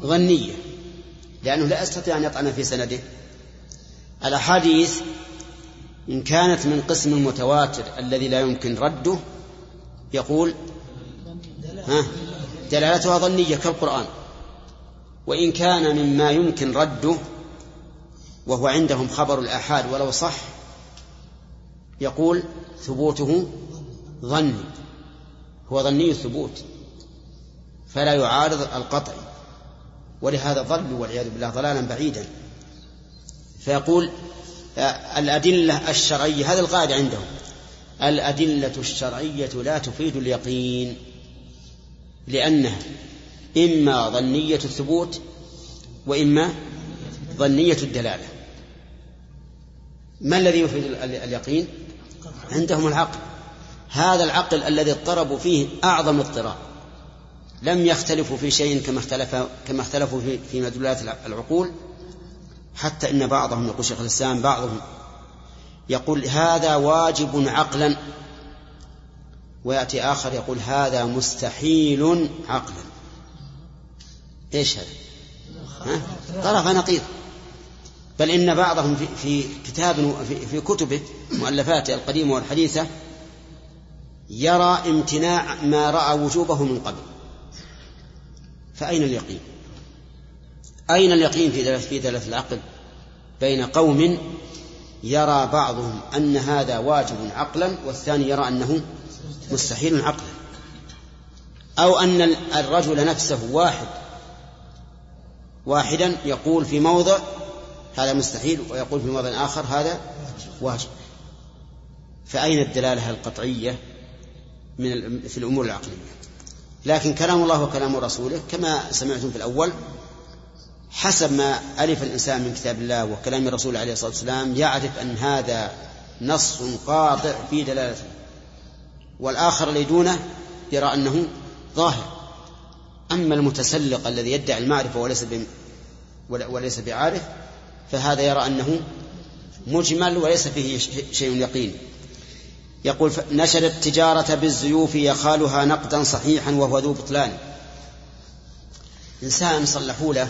Speaker 1: ظنية لأنه لا يستطيع أن يطعن في سنده. الأحاديث إن كانت من قسم المتواتر الذي لا يمكن رده يقول ها دلالتها ظنية كالقرآن. وإن كان مما يمكن رده وهو عندهم خبر الآحاد ولو صح يقول ثبوته ظني هو ظني الثبوت فلا يعارض القطع ولهذا ضلوا والعياذ بالله ضلالا بعيدا. فيقول الأدلة الشرعية هذا القاعدة عندهم الأدلة الشرعية لا تفيد اليقين لأنها إما ظنية الثبوت وإما ظنية الدلالة. ما الذي يفيد اليقين؟ عندهم العقل. هذا العقل الذي اضطربوا فيه أعظم اضطراب. لم يختلفوا في شيء كما اختلف كما اختلفوا في, في مدلولات العقول حتى إن بعضهم يقول شيخ الإسلام بعضهم يقول هذا واجب عقلا ويأتي آخر يقول هذا مستحيل عقلا. إيش هذا؟ طرف نقيض. بل إن بعضهم في, في كتاب في, كتبه مؤلفاته القديمة والحديثة يرى امتناع ما رأى وجوبه من قبل. فأين اليقين؟ أين اليقين في في دلاله العقل؟ بين قوم يرى بعضهم أن هذا واجب عقلا والثاني يرى أنه مستحيل عقلا. أو أن الرجل نفسه واحد واحدا يقول في موضع هذا مستحيل ويقول في موضع آخر هذا واجب. فأين الدلالة القطعية من في الأمور العقلية؟ لكن كلام الله وكلام رسوله كما سمعتم في الأول حسب ما ألف الإنسان من كتاب الله وكلام الرسول عليه الصلاة والسلام يعرف أن هذا نص قاطع في دلالته. والآخر الذي دونه يرى أنه ظاهر. أما المتسلق الذي يدعي المعرفة وليس وليس بعارف فهذا يرى أنه مجمل وليس فيه شيء يقين. يقول نشر التجارة بالزيوف يخالها نقدا صحيحا وهو ذو بطلان. إنسان صلحوا له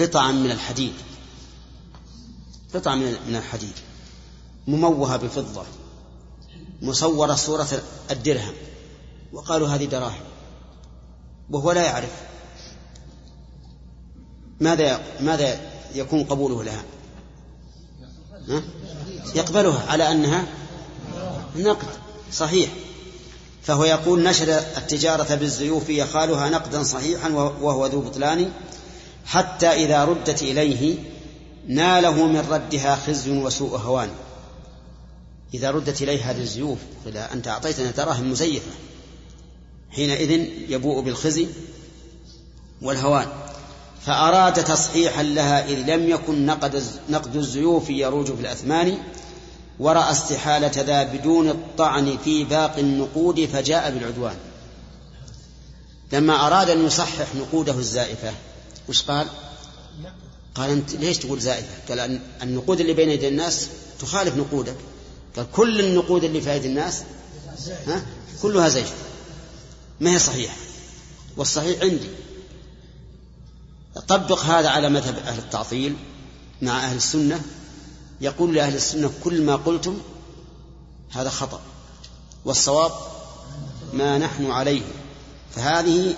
Speaker 1: قطعا من الحديد قطعة من الحديد مموهة بفضة مصورة صورة الدرهم وقالوا هذه دراهم وهو لا يعرف ماذا ماذا يكون قبوله لها؟ ها؟ يقبلها على أنها نقد صحيح فهو يقول نشر التجارة بالزيوف يخالها نقدا صحيحا وهو ذو بطلان حتى إذا ردت إليه ناله من ردها خزي وسوء هوان إذا ردت إليه هذه الزيوف إذا أنت أعطيتنا دراهم مزيفة حينئذ يبوء بالخزي والهوان فأراد تصحيحا لها إذ لم يكن نقد نقد الزيوف يروج في الأثمان ورأى استحالة ذا بدون الطعن في باقي النقود فجاء بالعدوان. لما أراد أن يصحح نقوده الزائفة وش قال؟ قال أنت ليش تقول زائفة؟ قال النقود اللي بين يدي الناس تخالف نقودك. قال كل النقود اللي في أيدي الناس ها؟ كلها زيف. ما هي صحيحة؟ والصحيح عندي. طبق هذا على مذهب أهل التعطيل مع أهل السنة يقول لأهل السنة كل ما قلتم هذا خطأ والصواب ما نحن عليه. فهذه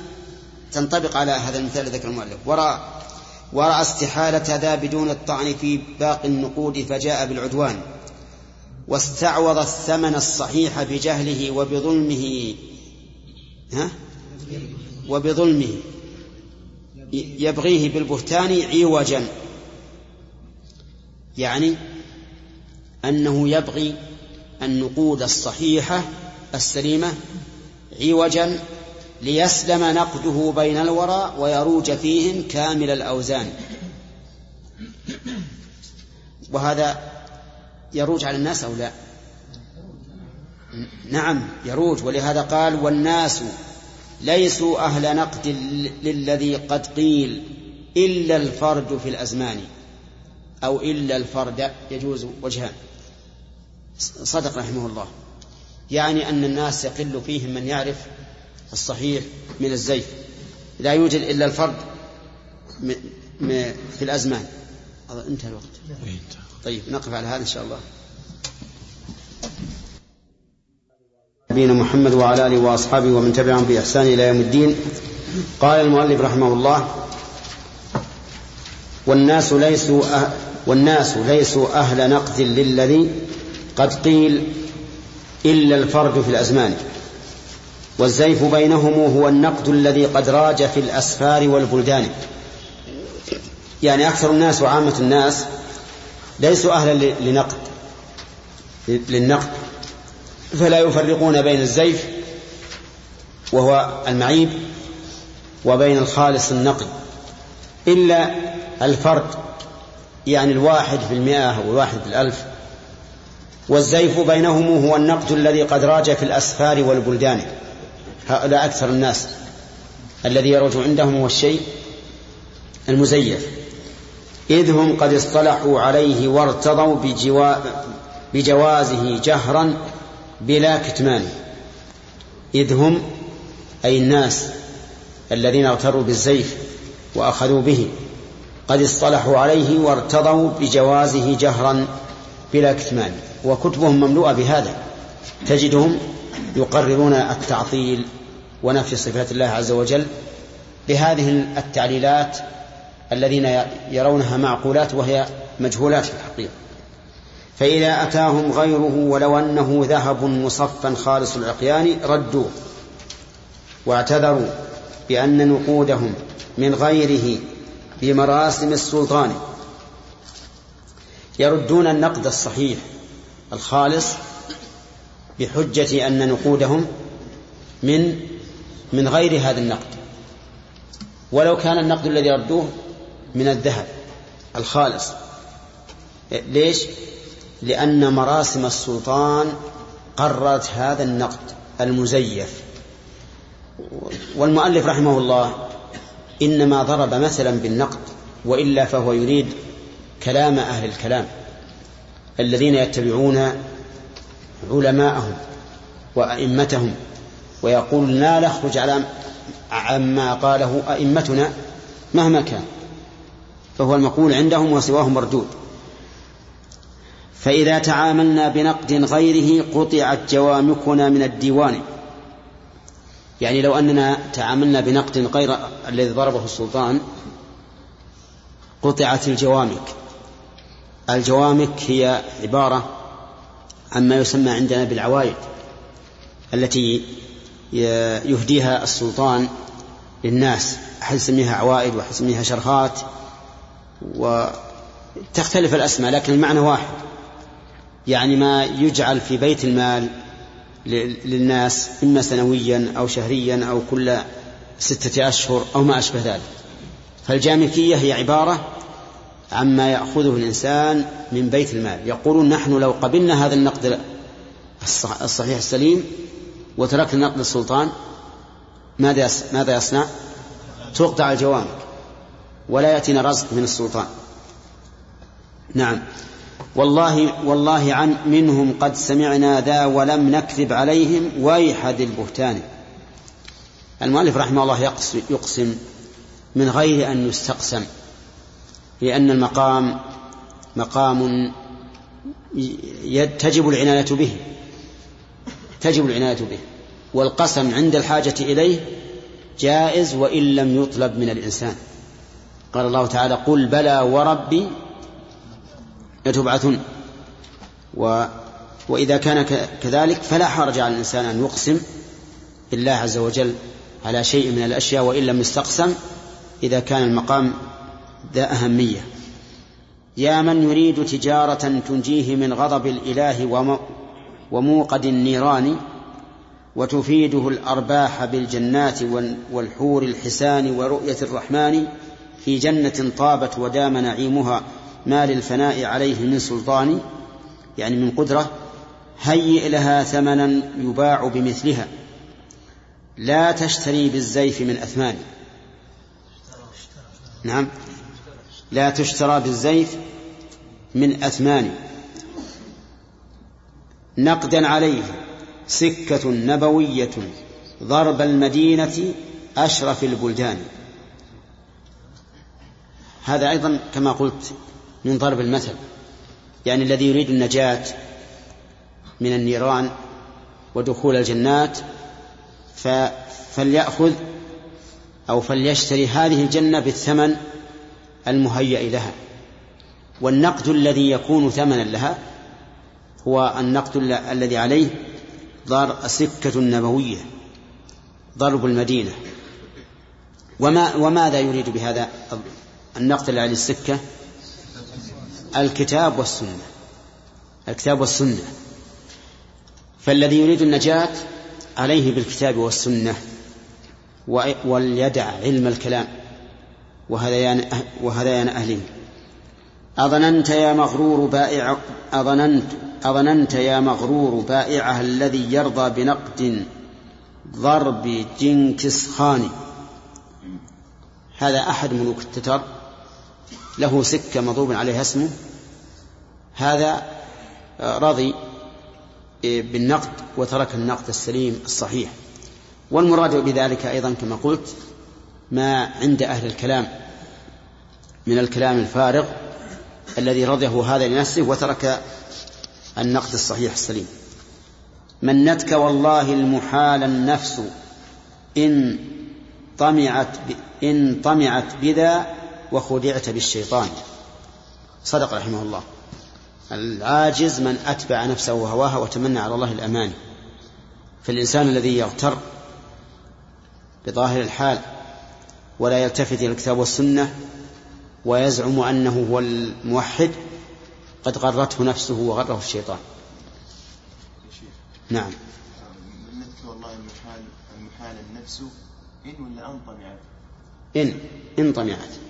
Speaker 1: تنطبق على هذا المثال الذي ذكر المؤلف. ورأى ورأى استحالة ذا بدون الطعن في باقي النقود فجاء بالعدوان واستعوض الثمن الصحيح بجهله وبظلمه ها؟ وبظلمه. يبغيه بالبهتان عوجا. يعني أنه يبغي النقود الصحيحة السليمة عوجا ليسلم نقده بين الورى ويروج فيهم كامل الأوزان. وهذا يروج على الناس أو لا؟ نعم يروج. ولهذا قال والناس ليسوا أهل نقد للذي قد قيل إلا الفرد في الأزمان أو إلا الفرد يجوز وجهان. صدق رحمه الله. يعني أن الناس يقل فيهم من يعرف الصحيح من الزيف. لا يوجد إلا الفرد في الأزمان. انتهى الوقت. طيب نقف على هذا إن شاء الله. نبينا محمد وعلى آله وأصحابه ومن تبعهم بإحسان إلى يوم الدين. قال المؤلف رحمه الله والناس ليسوا أه والناس ليسوا أهل نقد للذي قد قيل إلا الفرد في الأزمان. والزيف بينهم هو النقد الذي قد راج في الأسفار والبلدان. يعني أكثر الناس وعامة الناس ليسوا أهلا لنقد للنقد. فلا يفرقون بين الزيف وهو المعيب وبين الخالص النقد إلا الفرد يعني الواحد في المئة أو الواحد في الألف والزيف بينهم هو النقد الذي قد راج في الأسفار والبلدان هؤلاء أكثر الناس الذي يروج عندهم هو الشيء المزيف إذ هم قد اصطلحوا عليه وارتضوا بجوا بجوازه جهرا بلا كتمان. إذ هم أي الناس الذين اغتروا بالزيف وأخذوا به. قد اصطلحوا عليه وارتضوا بجوازه جهرا بلا كتمان. وكتبهم مملوءة بهذا. تجدهم يقررون التعطيل ونفي صفات الله عز وجل بهذه التعليلات الذين يرونها معقولات وهي مجهولات في الحقيقة. فإذا أتاهم غيره ولو أنه ذهب مصفا خالص العقيان ردوا واعتذروا بأن نقودهم من غيره بمراسم السلطان. يردون النقد الصحيح الخالص بحجة أن نقودهم من من غير هذا النقد. ولو كان النقد الذي ردوه من الذهب الخالص. ليش؟ لأن مراسم السلطان قررت هذا النقد المزيف. والمؤلف رحمه الله إنما ضرب مثلا بالنقد وإلا فهو يريد كلام أهل الكلام الذين يتبعون علماءهم وأئمتهم ويقول لا نخرج على عما قاله أئمتنا مهما كان فهو المقول عندهم وسواه مردود. فإذا تعاملنا بنقد غيره قطعت جوامكنا من الديوان. يعني لو أننا تعاملنا بنقد غير الذي ضربه السلطان قطعت الجوامك الجوامك هي عبارة عما يسمى عندنا بالعوائد التي يهديها السلطان للناس. أحد يسميها عوائد وأحد يسميها شرخات وتختلف الأسماء لكن المعنى واحد. يعني ما يجعل في بيت المال للناس إما سنويا أو شهريا أو كل ستة أشهر أو ما أشبه ذلك. فالجامكية هي عبارة عما يأخذه الإنسان من بيت المال. يقولون نحن لو قبلنا هذا النقد الصحيح السليم وتركنا نقد السلطان ماذا ماذا يصنع؟ تقطع الجوامع ولا يأتينا رزق من السلطان. نعم. والله والله عن منهم قد سمعنا ذا ولم نكذب عليهم ويح ذي البهتان. المؤلف رحمه الله يقسم من غير أن يستقسم لأن المقام مقام تجب العناية به تجب العناية به والقسم عند الحاجة إليه جائز وإن لم يطلب من الإنسان. قال الله تعالى قل بلى وربي لتبعثن و وإذا كان كذلك فلا حرج على الإنسان أن يقسم بالله عز وجل على شيء من الأشياء وإن لم يستقسم إذا كان المقام ذا أهمية. يا من يريد تجارة تنجيه من غضب الإله وموقد النيران وتفيده الأرباح بالجنات والحور الحسان ورؤية الرحمن في جنة طابت ودام نعيمها ما للفناء عليه من سلطان يعني من قدرة هيئ لها ثمنا يباع بمثلها. لا تشتري بالزيف من أثمان نعم. لا تشترى بالزيف من أثمان نقدا عليه سكة نبوية ضرب المدينة أشرف البلدان. هذا أيضا كما قلت من ضرب المثل. يعني الذي يريد النجاة من النيران ودخول الجنات فليأخذ أو فليشتري هذه الجنة بالثمن المهيأ لها. والنقد الذي يكون ثمنا لها هو النقد الذي عليه ضار سكة نبوية ضرب المدينة. وما وماذا يريد بهذا النقد عليه السكة؟ الكتاب والسنة. الكتاب والسنة. فالذي يريد النجاة عليه بالكتاب والسنة وليدع علم الكلام. وهذيان وهذيان أهله أظننت يا مغرور بائع أظننت أظننت يا مغرور بائعه الذي يرضى بنقد ضرب جنكس خان هذا أحد ملوك التتر له سكة مضروب عليها اسمه. هذا رضي بالنقد وترك النقد السليم الصحيح. والمراد بذلك أيضا كما قلت ما عند أهل الكلام من الكلام الفارغ الذي رضيه هذا لنفسه وترك النقد الصحيح السليم. منتك والله المحال النفس إن طمعت إن طمعت بذا وخدعت بالشيطان. صدق رحمه الله. العاجز من أتبع نفسه وهواها وتمنى على الله الأمان. فالإنسان الذي يغتر بظاهر الحال ولا يلتفت إلى الكتاب والسنة ويزعم أنه هو الموحد قد غرته نفسه وغره الشيطان. نعم.
Speaker 4: منك والله المحال المحال النفس. إن ولا أن طمعت؟
Speaker 1: إن إن طمعت.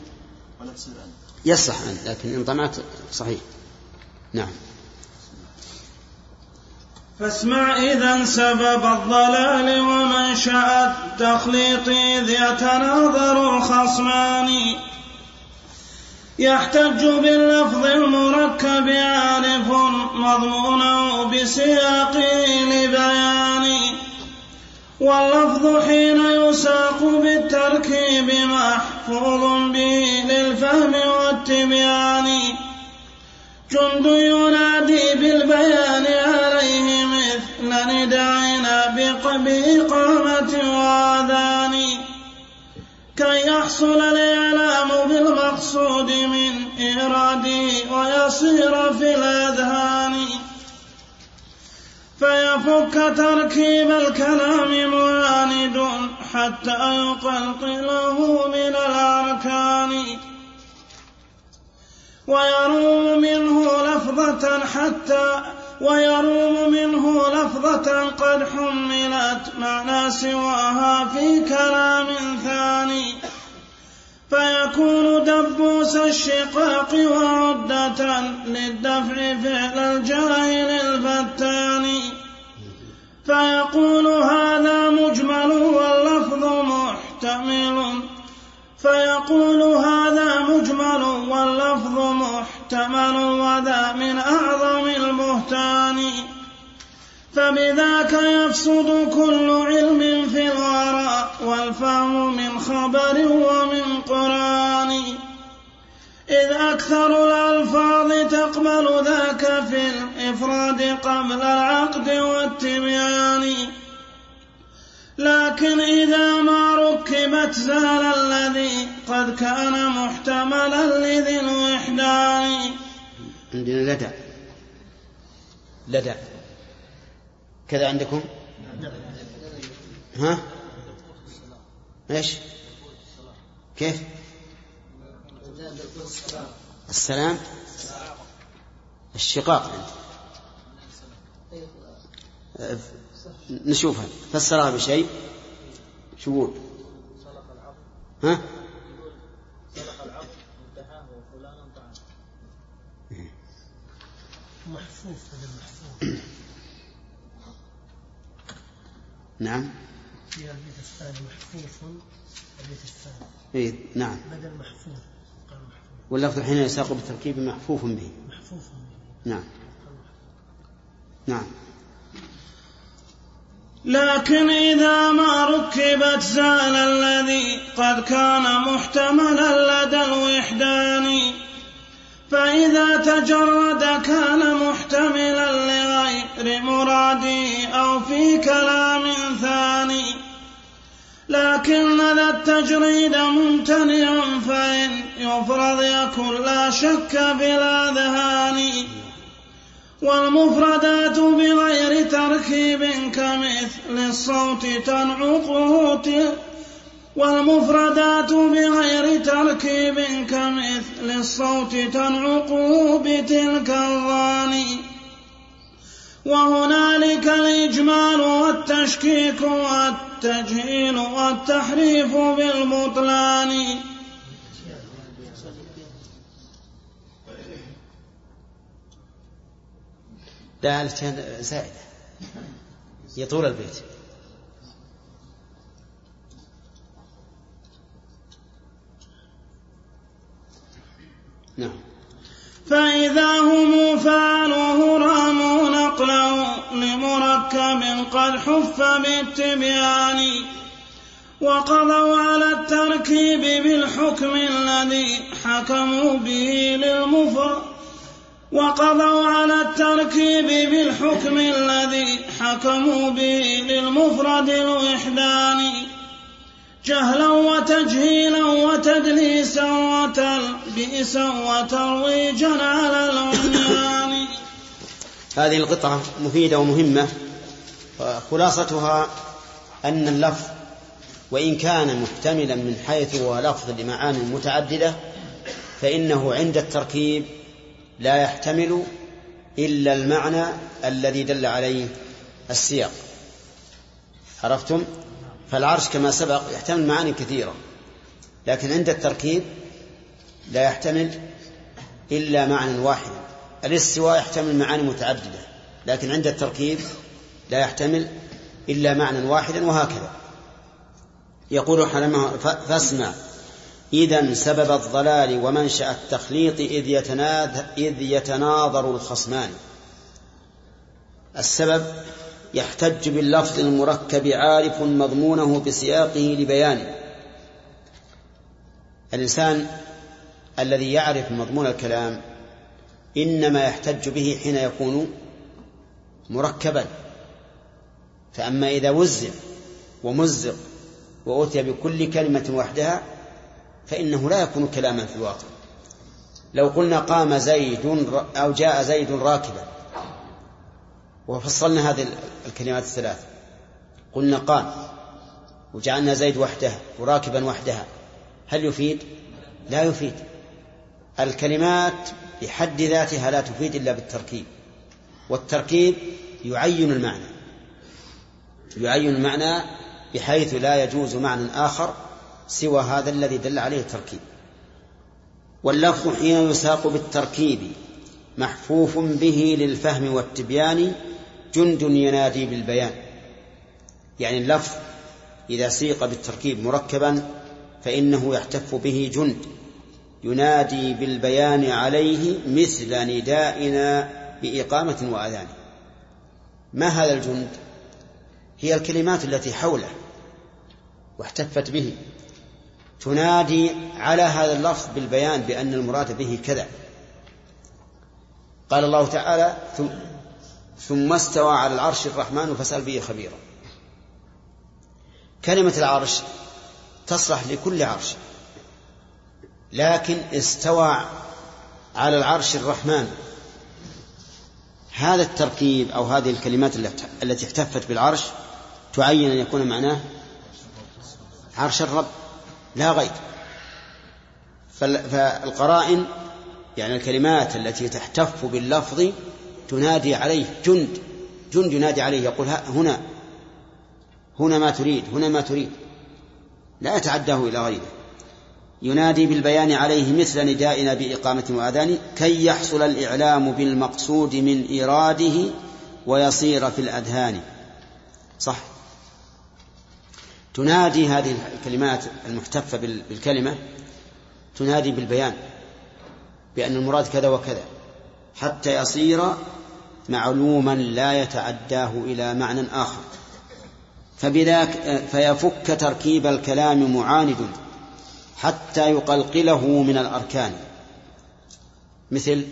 Speaker 4: ولا تصير أن
Speaker 1: يصح أن لكن إن طمعت صحيح. نعم.
Speaker 3: فاسمع إذا سبب الضلال ومنشأ التخليط إذ يتناظر الخصمان. يحتج باللفظ المركب عارف مضمونه بسياقه لبيان. واللفظ حين يساق بالتركيب محفوظ به للفهم والتبيان. جند ينادي بالبيان عليه مثل ندعنا بإقامة وآذان. كي يحصل الإعلام بالمقصود من إراده ويصير في الأذهان. فيفك تركيب الكلام معاند حتى يقلقله من الأركان. ويروم منه لفظة حتى ويروم منه لفظة قد حملت معنى سواها في كلام ثاني. فيكون دبوس الشقاق وعدة للدفع فعل الجاهل الفتان فيقول هذا مجمل واللفظ محتمل. فيقول هذا مجمل واللفظ محتمل وذا من أعظم البهتان فبذاك يفسد كل علم في الوراء والفهم من خبر ومن قرآن. إذ أكثر الألفاظ تقبل ذاك في الإفراد قبل العقد والتبيان. لكن إذا ما ركبت زال الذي قد كان محتملا لذي الوحدان.
Speaker 1: عندنا لدى. لدى. كذا عندكم؟ ها؟ إيش؟ كيف؟ السلام؟ الشقاق. نشوفها. فسرها بشيء؟ شو يقول ها؟
Speaker 2: محفوف هذا المحفوف
Speaker 1: نعم.
Speaker 2: في البيت الثاني محفوف البيت الثاني
Speaker 1: إيه نعم.
Speaker 2: بدل محفوظ قال محفوظ.
Speaker 1: واللفظ حين يساق بالتركيب محفوف به.
Speaker 2: محفوف
Speaker 1: نعم. نعم.
Speaker 3: لكن إذا ما ركبت زال الذي قد كان محتملا لدى الوحدان. فإذا تجرد كان محتملا لغير مرادي أو في كلام ثاني. لكن ذا التجريد ممتنع فإن يفرض يكن لا شك في الأذهان والمفردات بغير تركيب كمثل الصوت تنعقه والمفردات بغير تركيب كمثل الصوت تنعقه بتلك الظاني وهنالك الإجمال والتشكيك والتجهيل والتحريف بالبطلان.
Speaker 1: لا التين زائدة يطول البيت. نعم.
Speaker 3: فإذا هم فعلوه راموا نقله لمركب قد حف بالتبيان وقضوا على التركيب بالحكم الذي حكموا به للمفرد وقضوا على التركيب بالحكم الذي حكموا به للمفرد الوحدان جهلا وتجهيلا وتدليسا وتلبيسا وترويجا على العميان
Speaker 1: هذه القطعة مفيدة ومهمة خلاصتها أن اللفظ وإن كان محتملا من حيث هو لفظ لمعاني متعددة فإنه عند التركيب لا يحتمل إلا المعنى الذي دل عليه السياق. عرفتم؟ فالعرش كما سبق يحتمل معاني كثيرة لكن عند التركيب لا يحتمل إلا معنى واحدا الاستواء يحتمل معاني متعددة لكن عند التركيب لا يحتمل إلا معنى واحدا وهكذا. يقول حلمه فاسمع. إذا سبب الضلال ومنشأ التخليط إذ, إذ يتناظر الخصمان. السبب يحتج باللفظ المركب عارف مضمونه بسياقه لبيانه. الإنسان الذي يعرف مضمون الكلام إنما يحتج به حين يكون مركبا. فأما إذا وزع ومزق وأتي بكل كلمة وحدها فإنه لا يكون كلاما في الواقع. لو قلنا قام زيد أو جاء زيد راكبا وفصلنا هذه الكلمات الثلاث. قلنا قام وجعلنا زيد وحدها وراكبا وحدها. هل يفيد؟ لا يفيد. الكلمات بحد ذاتها لا تفيد إلا بالتركيب. والتركيب يعين المعنى. يعين المعنى بحيث لا يجوز معنى آخر سوى هذا الذي دل عليه التركيب. واللفظ حين يساق بالتركيب محفوف به للفهم والتبيان جند ينادي بالبيان. يعني اللفظ إذا سيق بالتركيب مركبا فإنه يحتف به جند. ينادي بالبيان عليه مثل ندائنا بإقامة وأذان. ما هذا الجند؟ هي الكلمات التي حوله واحتفت به. تنادي على هذا اللفظ بالبيان بأن المراد به كذا. قال الله تعالى ثم استوى على العرش الرحمن فسأل به خبيرا. كلمة العرش تصلح لكل عرش لكن استوى على العرش الرحمن. هذا التركيب أو هذه الكلمات التي احتفت بالعرش تعين أن يكون معناه عرش الرب لا غير فالقرائن يعني الكلمات التي تحتف باللفظ تنادي عليه جند جند ينادي عليه يقول هنا هنا ما تريد هنا ما تريد. لا يتعداه إلى غيره. ينادي بالبيان عليه مثل ندائنا بإقامة وأذان كي يحصل الإعلام بالمقصود من إيراده ويصير في الأذهان. صح. تنادي هذه الكلمات المحتفة بالكلمة تنادي بالبيان بأن المراد كذا وكذا حتى يصير معلوما لا يتعداه إلى معنى آخر. فبذاك فيفك تركيب الكلام معاند حتى يقلقله من الأركان. مثل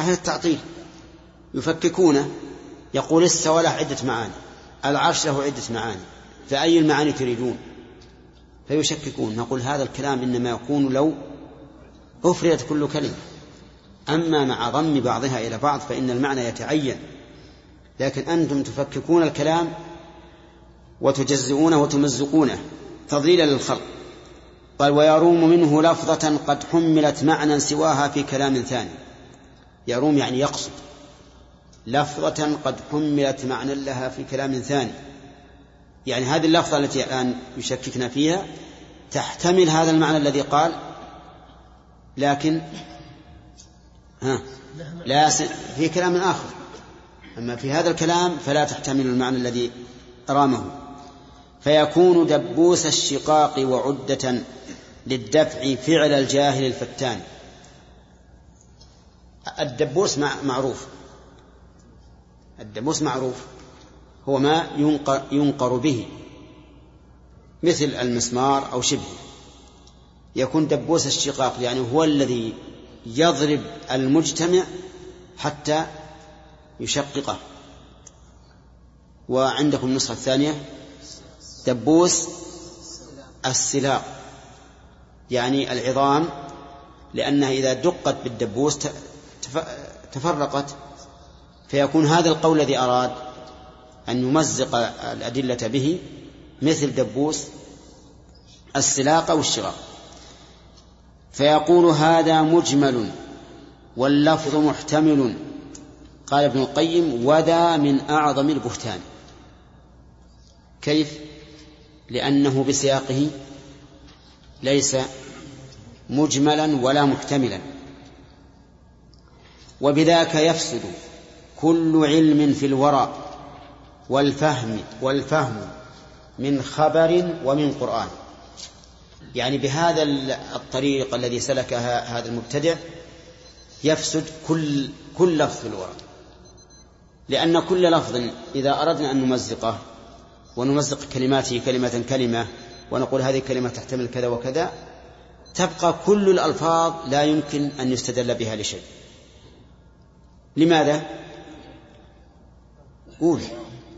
Speaker 1: أهل التعطيل يفككونه يقول استوى له عدة معاني العرش له عدة معاني فأي المعاني تريدون؟ فيشككون نقول هذا الكلام إنما يكون لو أفردت كل كلمة. أما مع ضم بعضها إلى بعض فإن المعنى يتعين. لكن أنتم تفككون الكلام وتجزئونه وتمزقونه. تضليلا للخلق. قال ويروم منه لفظة قد حملت معنى سواها في كلام ثاني. يروم يعني يقصد. لفظة قد حملت معنى لها في كلام ثاني. يعني هذه اللفظة التي الآن يشككنا فيها تحتمل هذا المعنى الذي قال لكن ها. لا في كلام آخر. أما في هذا الكلام فلا تحتمل المعنى الذي رامه فيكون دبوس الشقاق وعدة للدفع فعل الجاهل الفتان. الدبوس معروف. الدبوس معروف. هو ما ينقر, ينقر به. مثل المسمار أو شبهه يكون دبوس الشقاق يعني هو الذي يضرب المجتمع حتى يشققه. وعندكم النسخة الثانية دبوس السلاق. يعني العظام لأنها إذا دقت بالدبوس تفرقت. فيكون هذا القول الذي أراد أن يمزق الأدلة به مثل دبوس السلاق أو الشراق فيقول هذا مجمل واللفظ محتمل. قال ابن القيم وذا من أعظم البهتان. كيف؟ لأنه بسياقه ليس مجملا ولا محتملا. وبذاك يفسد كل علم في الورى والفهم والفهم من خبر ومن قرآن. يعني بهذا الطريق الذي سلكها هذا المبتدع يفسد كل كل لفظ في الورى لأن كل لفظ إذا أردنا أن نمزقه ونمزق كلماته كلمة كلمة ونقول هذه الكلمة تحتمل كذا وكذا تبقى كل الألفاظ لا يمكن أن يستدل بها لشيء. لماذا؟ قول. لأن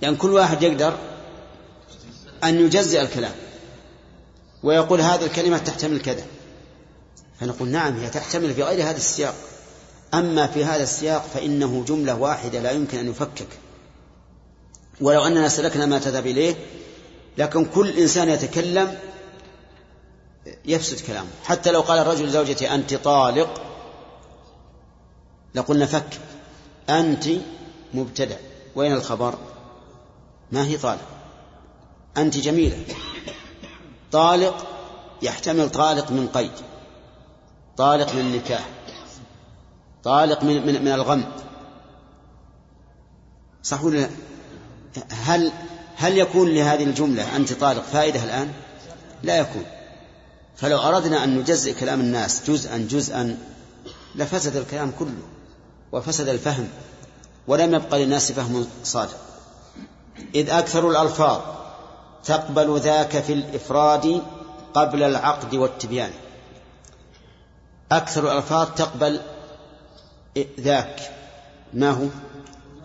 Speaker 1: يعني كل واحد يقدر أن يجزئ الكلام. ويقول هذه الكلمة تحتمل كذا. فنقول نعم هي تحتمل في غير هذا السياق. أما في هذا السياق فإنه جملة واحدة لا يمكن أن يفكك. ولو أننا سلكنا ما تذهب إليه لكن كل إنسان يتكلم يفسد كلامه. حتى لو قال الرجل لزوجته أنت طالق لقلنا فك. أنت مبتدع. وين الخبر؟ ما هي طالق. أنت جميلة. طالق يحتمل طالق من قيد طالق من النكاح طالق من, من, من الغم. صح ولا هل هل يكون لهذه الجملة أنت طالق فائدة الآن؟ لا يكون. فلو أردنا أن نجزئ كلام الناس جزءا جزءا لفسد الكلام كله وفسد الفهم ولم يبقى للناس فهم صادق. إذ أكثر الألفاظ تقبل ذاك في الإفراد قبل العقد والتبيان. أكثر الألفاظ تقبل ذاك. ما هو؟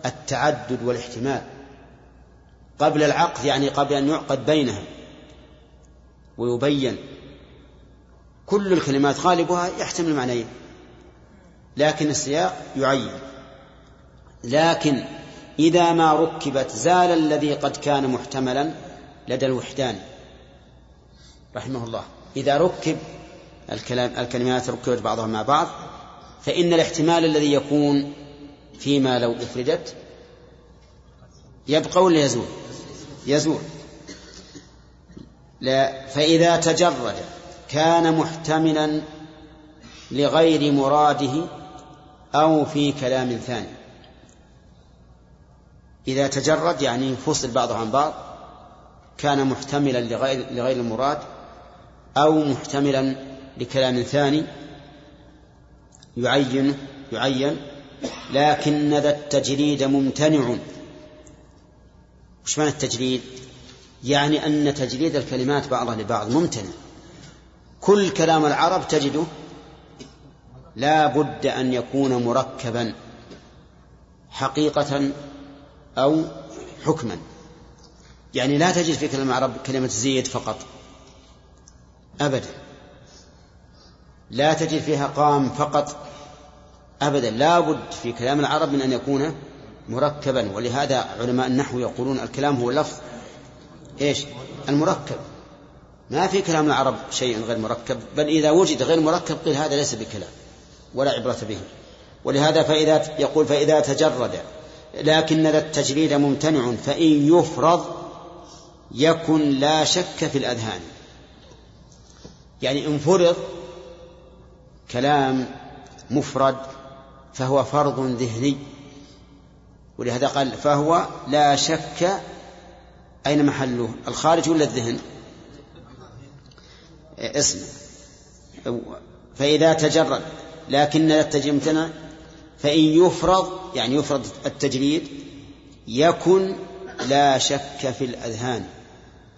Speaker 1: التعدد والاحتمال. قبل العقد يعني قبل أن يعقد بينهم. ويبين. كل الكلمات غالبها يحتمل معنيين. لكن السياق يعين. لكن إذا ما ركبت زال الذي قد كان محتملا لدى الوحدان. رحمه الله. إذا ركب الكلام الكلمات ركبت بعضها مع بعض فإن الاحتمال الذي يكون فيما لو أفردت يبقى ولا يزول؟ يزول. لا فإذا تجرد كان محتملا لغير مراده أو في كلام ثاني. إذا تجرد يعني فصل بعضه عن بعض كان محتملا لغير, لغير المراد أو محتملا لكلام ثاني يعين يعين لكن ذا التجريد ممتنع. وش معنى التجريد؟ يعني أن تجريد الكلمات بعضها لبعض ممتنع. كل كلام العرب تجده لا بد أن يكون مركبا حقيقة أو حكما. يعني لا تجد في كلام العرب كلمة زيد فقط. أبدا. لا تجد فيها قام فقط. أبدا. لا بد في كلام العرب من أن يكون مركبا ولهذا علماء النحو يقولون الكلام هو لفظ. إيش؟ المركب. ما في كلام العرب شيء غير مركب بل إذا وجد غير مركب قيل هذا ليس بكلام ولا عبرة به. ولهذا فإذا يقول فإذا تجرد لكن ذا التجريد ممتنع فإن يفرض يكن لا شك في الأذهان. يعني إن فرض كلام مفرد فهو فرض ذهني. ولهذا قال فهو لا شك أين محله الخارج ولا الذهن؟ اسم. فإذا تجرد لكن التجريد فإن يفرض يعني يفرض التجريد يكن لا شك في الأذهان.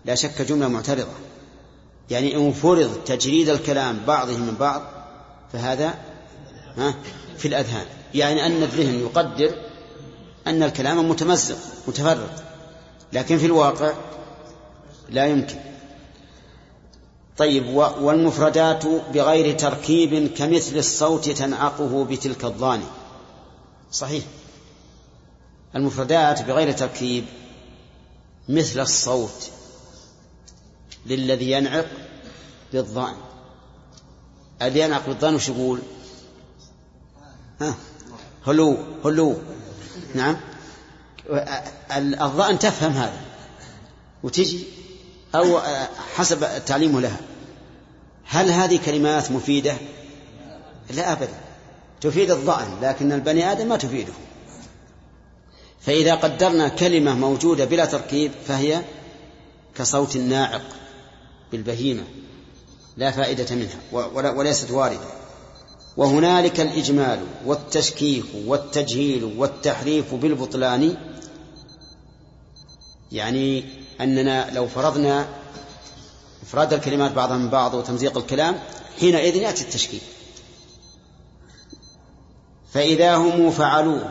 Speaker 1: لا شك جملة معترضة. يعني إن فرض تجريد الكلام بعضه من بعض فهذا ها في الأذهان. يعني أن الذهن يقدر أن الكلام متمزق متفرق لكن في الواقع لا يمكن. طيب والمفردات بغير تركيب كمثل الصوت تنعقه بتلك الضاني. صحيح. المفردات بغير تركيب مثل الصوت للذي ينعق بالضان الذي ينعق بالضان وش يقول؟ ها؟ هلو هلو. نعم. الضأن تفهم هذا. وتجي أو حسب تعليمه لها. هل هذه كلمات مفيدة؟ لا أبدا. تفيد الضأن لكن البني آدم ما تفيده. فإذا قدرنا كلمة موجودة بلا تركيب فهي كصوت الناعق. بالبهيمة لا فائدة منها وليست واردة. وهنالك الإجمال والتشكيك والتجهيل والتحريف بالبطلان. يعني أننا لو فرضنا إفراد الكلمات بعضها من بعض وتمزيق الكلام حينئذ يأتي التشكيك. فإذا هم فعلوه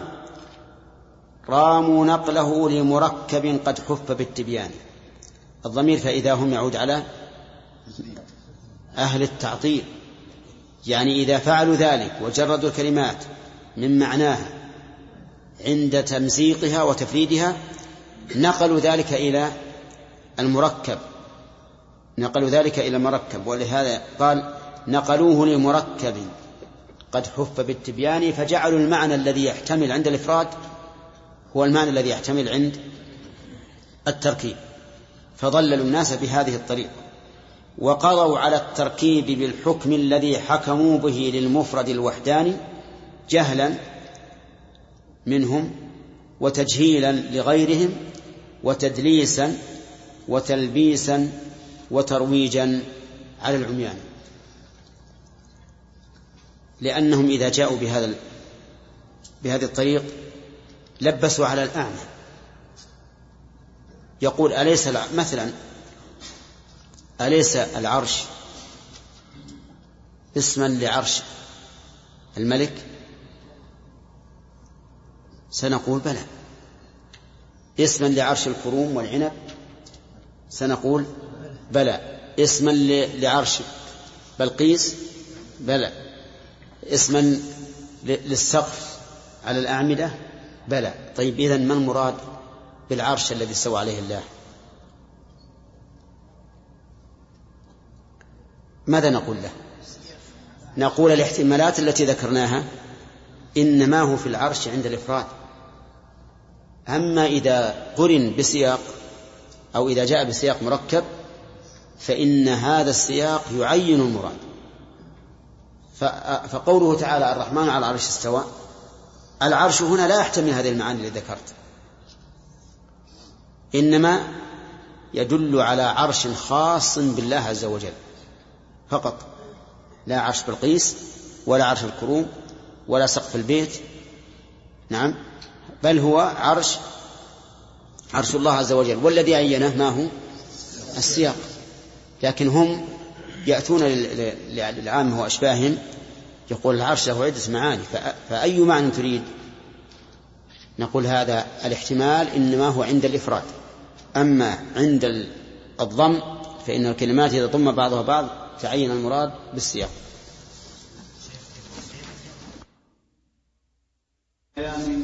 Speaker 1: راموا نقله لمركب قد حف بالتبيان. الضمير فإذا هم يعود على أهل التعطيل. يعني إذا فعلوا ذلك وجردوا الكلمات من معناها عند تمزيقها وتفريدها نقلوا ذلك إلى المركب. نقلوا ذلك إلى المركب. ولهذا قال نقلوه لمركب. قد حف بالتبيان فجعلوا المعنى الذي يحتمل عند الإفراد هو المعنى الذي يحتمل عند التركيب. فضللوا الناس بهذه الطريقة. وقضوا على التركيب بالحكم الذي حكموا به للمفرد الوحداني جهلا منهم وتجهيلا لغيرهم وتدليسا وتلبيسا وترويجا على العميان. لأنهم إذا جاءوا بهذا بهذه الطريق لبسوا على الأعمى يقول أليس مثلا أليس العرش اسما لعرش الملك؟ سنقول بلى. اسما لعرش الكروم والعنب؟ سنقول بلى. اسما لعرش بلقيس؟ بلى. اسما للسقف على الأعمدة؟ بلى. طيب إذن ما المراد بالعرش الذي استوى عليه الله؟ ماذا نقول له؟ نقول الاحتمالات التي ذكرناها إنما هو في العرش عند الإفراد. أما إذا قرن بسياق أو إذا جاء بسياق مركب فإن هذا السياق يعين المراد. فقوله تعالى الرحمن على العرش استوى. العرش هنا لا يحتمل هذه المعاني التي ذكرت. إنما يدل على عرش خاص بالله عز وجل. فقط. لا عرش بلقيس ولا عرش الكروم ولا سقف البيت. نعم. بل هو عرش عرش الله عز وجل والذي عينه ما هو؟ السياق. لكن هم يأتون للعامة وأشباههم يقول العرش له عدة معاني. فأي معنى تريد؟ نقول هذا الاحتمال إنما هو عند الإفراد. أما عند الضم فإن الكلمات إذا ضم بعضها بعض تعين المراد بالسياق.
Speaker 5: يعني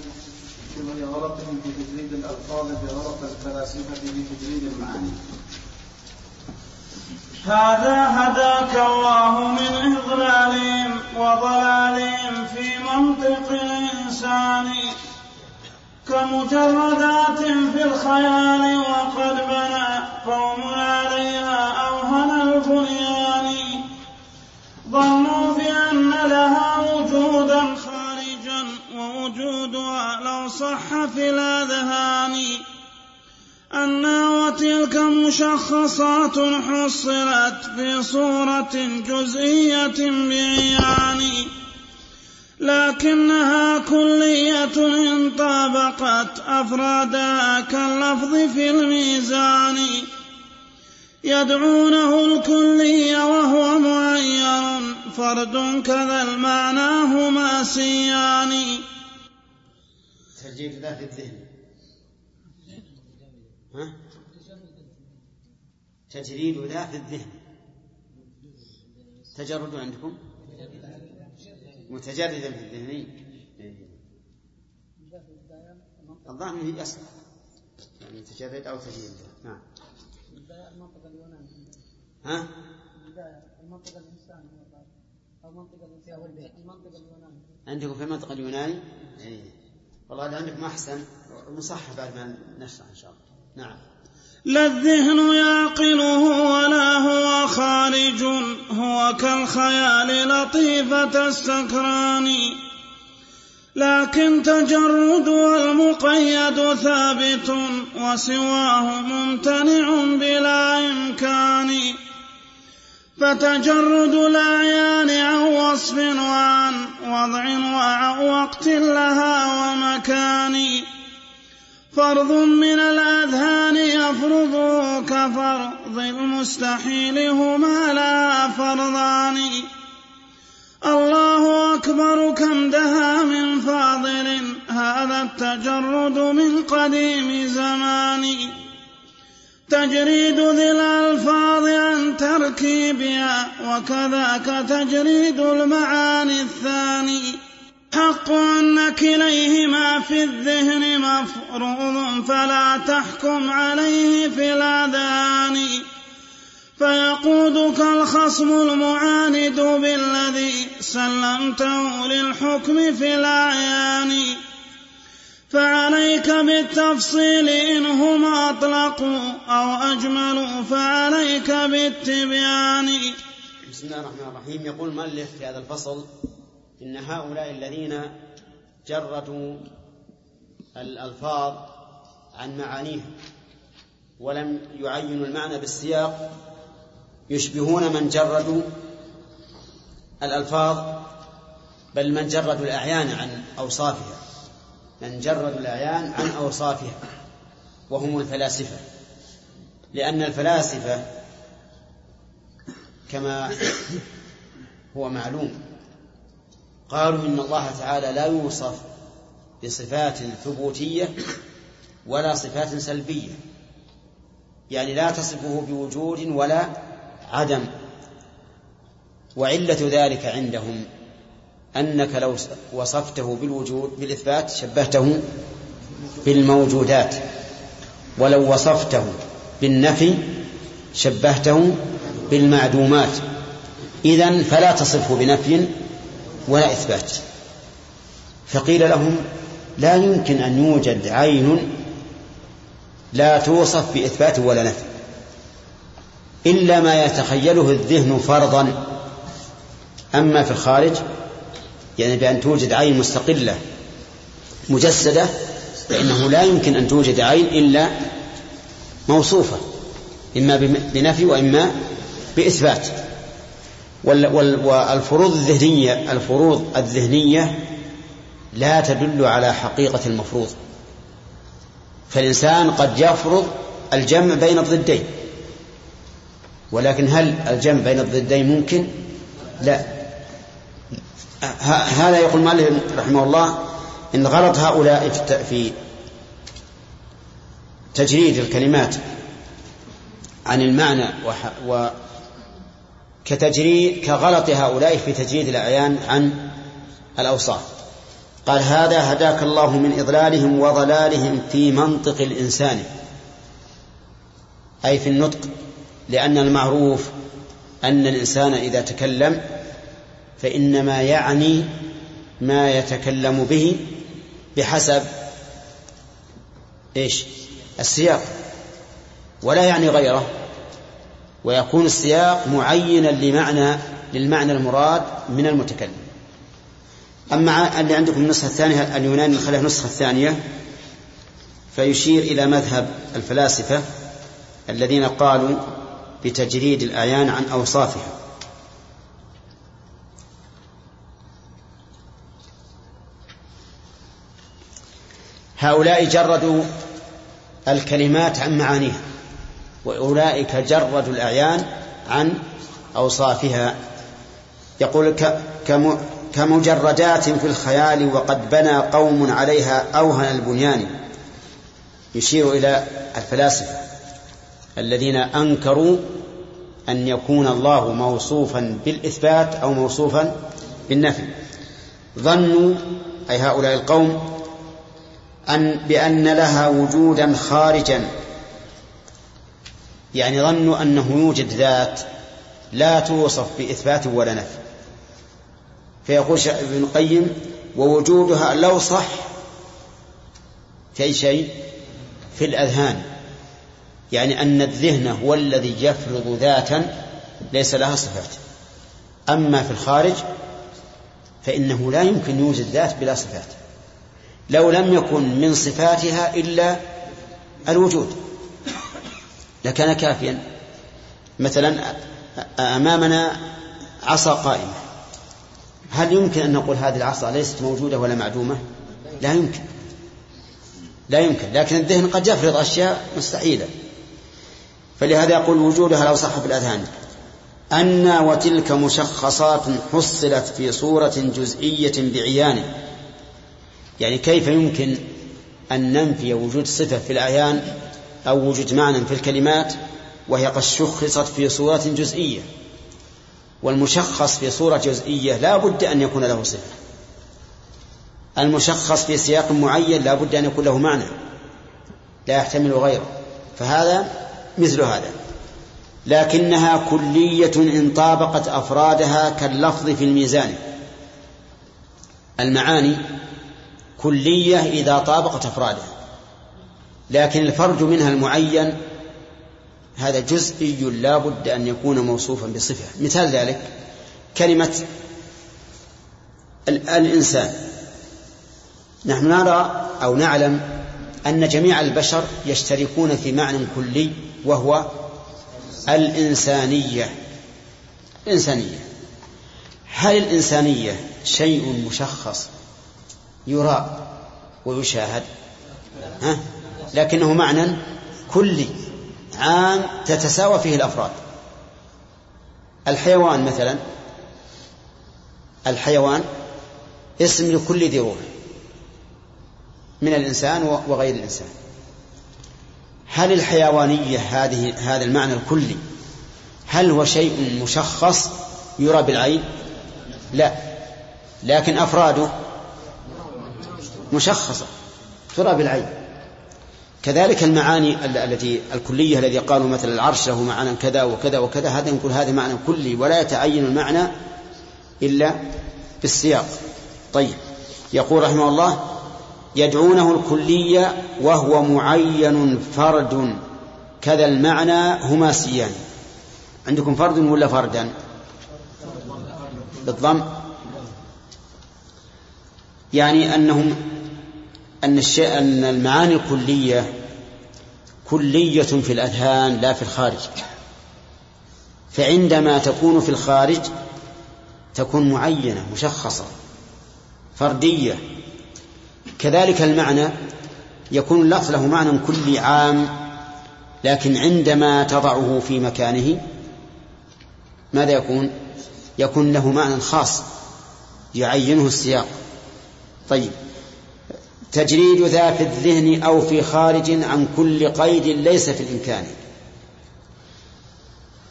Speaker 5: غلطهم في تجريد الألفاظ بغلط الفلاسفة في تجريد المعاني؟
Speaker 3: هذا هداك الله من إضلالهم وضلالهم في منطق الإنسان كمجردات في الخيال وقد بنى قوم عليها أوهن البنيان. ظنوا بأن لها وجودا خارجا ووجودها لو صح في الأذهان. أنا وتلك مشخصات حصلت في صورة جزئية بعيان. لكنها كلية إن طابقت أفرادها كاللفظ في الميزان. يدعونه الكلي وهو معين. فرد كذا المعنى هما سيان.
Speaker 1: تسجيل ذات الذهن. ها؟ تجريد ذات الذهن. تجرد عندكم؟ متجردا في الذهني الظاهر أصل يعني تجرد أو تجريد. نعم.
Speaker 2: المنطق اليوناني
Speaker 1: ها؟
Speaker 2: المنطق الإنساني أو منطق المنطق اليوناني
Speaker 1: عندكم في المنطق اليوناني؟ إيه. والله اللي عندكم أحسن مصحح بعد ما نشرح إن شاء الله. نعم.
Speaker 3: لا الذهن يعقله ولا هو خارج هو كالخيال لطيفة السكران. لكن تجرد والمقيد ثابت وسواه ممتنع بلا إمكان. فتجرد الأعيان عن وصف وعن وضع وعن وقت لها ومكان. فرض من الأذهان يفرضه كفرض المستحيل هما لا فرضان. الله أكبر كم دها من فاضل. هذا التجرد من قديم زمان. تجريد ذي الألفاظ عن تركيبها وكذاك تجريد المعاني الثاني. حق أن كليهما في الذهن مفروض فلا تحكم عليه في الأذان. فيقودك الخصم المعاند بالذي سلمته للحكم في الأعيان. فعليك بالتفصيل إن هم أطلقوا أو أجملوا فعليك بالتبيان.
Speaker 1: بسم الله الرحمن الرحيم. يقول المؤلف في هذا الفصل إن هؤلاء الذين جردوا الألفاظ عن معانيها ولم يعينوا المعنى بالسياق يشبهون من جردوا الألفاظ بل من جردوا الأعيان عن أوصافها. من جردوا الأعيان عن أوصافها وهم الفلاسفة. لأن الفلاسفة كما هو معلوم قالوا إن الله تعالى لا يوصف بصفات ثبوتية ولا صفات سلبية. يعني لا تصفه بوجود ولا عدم وعلة ذلك عندهم أنك لو وصفته بالوجود بالإثبات شبهته بالموجودات ولو وصفته بالنفي شبهته بالمعدومات. إذن فلا تصفه بنفي ولا إثبات. فقيل لهم لا يمكن أن يوجد عين لا توصف بإثبات ولا نفي. إلا ما يتخيله الذهن فرضا. أما في الخارج يعني بأن توجد عين مستقلة مجسدة فإنه لا يمكن أن توجد عين إلا موصوفة إما بنفي وإما بإثبات. والفروض الذهنية الفروض الذهنية لا تدل على حقيقة المفروض. فالإنسان قد يفرض الجمع بين الضدين. ولكن هل الجمع بين الضدين ممكن؟ لا. هذا يقول مالك رحمه الله إن غلط هؤلاء في تجريد الكلمات عن المعنى و كتجريد كغلط هؤلاء في تجريد الأعيان عن الأوصاف. قال هذا هداك الله من إضلالهم وضلالهم في منطق الإنسان. أي في النطق. لأن المعروف أن الإنسان إذا تكلم فإنما يعني ما يتكلم به بحسب إيش؟ السياق. ولا يعني غيره. ويكون السياق معينا لمعنى للمعنى المراد من المتكلم. أما اللي عندكم النسخة الثانية اليوناني خليها النسخة الثانية فيشير إلى مذهب الفلاسفة الذين قالوا بتجريد الأعيان عن أوصافها. هؤلاء جردوا الكلمات عن معانيها وأولئك جردوا الأعيان عن أوصافها. يقول كمجردات في الخيال وقد بنى قوم عليها أوهن البنيان. يشير إلى الفلاسفة الذين أنكروا أن يكون الله موصوفا بالإثبات أو موصوفا بالنفي. ظنوا أي هؤلاء القوم أن بأن لها وجودا خارجا. يعني ظنوا أنه يوجد ذات لا توصف بإثبات ولا نفي. فيقول ابن القيم ووجودها لو صح في أي شيء؟ في الأذهان. يعني أن الذهن هو الذي يفرض ذاتا ليس لها صفات. أما في الخارج فإنه لا يمكن يوجد ذات بلا صفات. لو لم يكن من صفاتها إلا الوجود. لكان كافيا. مثلا أمامنا عصا قائمة. هل يمكن أن نقول هذه العصا ليست موجودة ولا معدومة؟ لا يمكن. لا يمكن. لكن الذهن قد يفرض أشياء مستحيلة. فلهذا يقول وجودها لو صح في الأذهان. أن وتلك مشخصات حصلت في صورة جزئية بعيان. يعني كيف يمكن أن ننفي وجود صفة في الأعيان أو وجود معنى في الكلمات وهي قد شخصت في صورة جزئية؟ والمشخص في صورة جزئية لا بد أن يكون له صفة. المشخص في سياق معين لا بد أن يكون له معنى. لا يحتمل غيره. فهذا مثل هذا. لكنها كلية إن طابقت أفرادها كاللفظ في الميزان. المعاني كلية إذا طابقت أفرادها. لكن الفرد منها المعين هذا جزئي لا بد أن يكون موصوفا بصفة. مثال ذلك كلمة الإنسان. نحن نرى أو نعلم أن جميع البشر يشتركون في معنى كلي وهو الإنسانية. الإنسانية هل الإنسانية شيء مشخص يرى ويشاهد؟ ها؟ لكنه معنى كلي عام تتساوى فيه الأفراد. الحيوان مثلا الحيوان اسم لكل ذي روح من الإنسان وغير الإنسان. هل الحيوانية هذه هذا المعنى الكلي؟ هل هو شيء مشخص يرى بالعين؟ لا. لكن أفراده مشخصة ترى بالعين. كذلك المعاني التي الكلية الذي قالوا مثل العرش له معنى كذا وكذا وكذا هذا نقول هذا معنى كلي ولا يتعين المعنى إلا بالسياق. طيب. يقول رحمه الله يدعونه الكلية وهو معين فرد. كذا المعنى هما سيان. عندكم فرد ولا فردا؟ بالضم. يعني أنهم أن الشيء أن المعاني الكلية كلية في الأذهان لا في الخارج. فعندما تكون في الخارج تكون معينة مشخصة فردية. كذلك المعنى يكون اللفظ له معنى كلي عام لكن عندما تضعه في مكانه ماذا يكون؟ يكون له معنى خاص يعينه السياق. طيب. تجريد ذا في الذهن أو في خارج عن كل قيد ليس في الإمكان.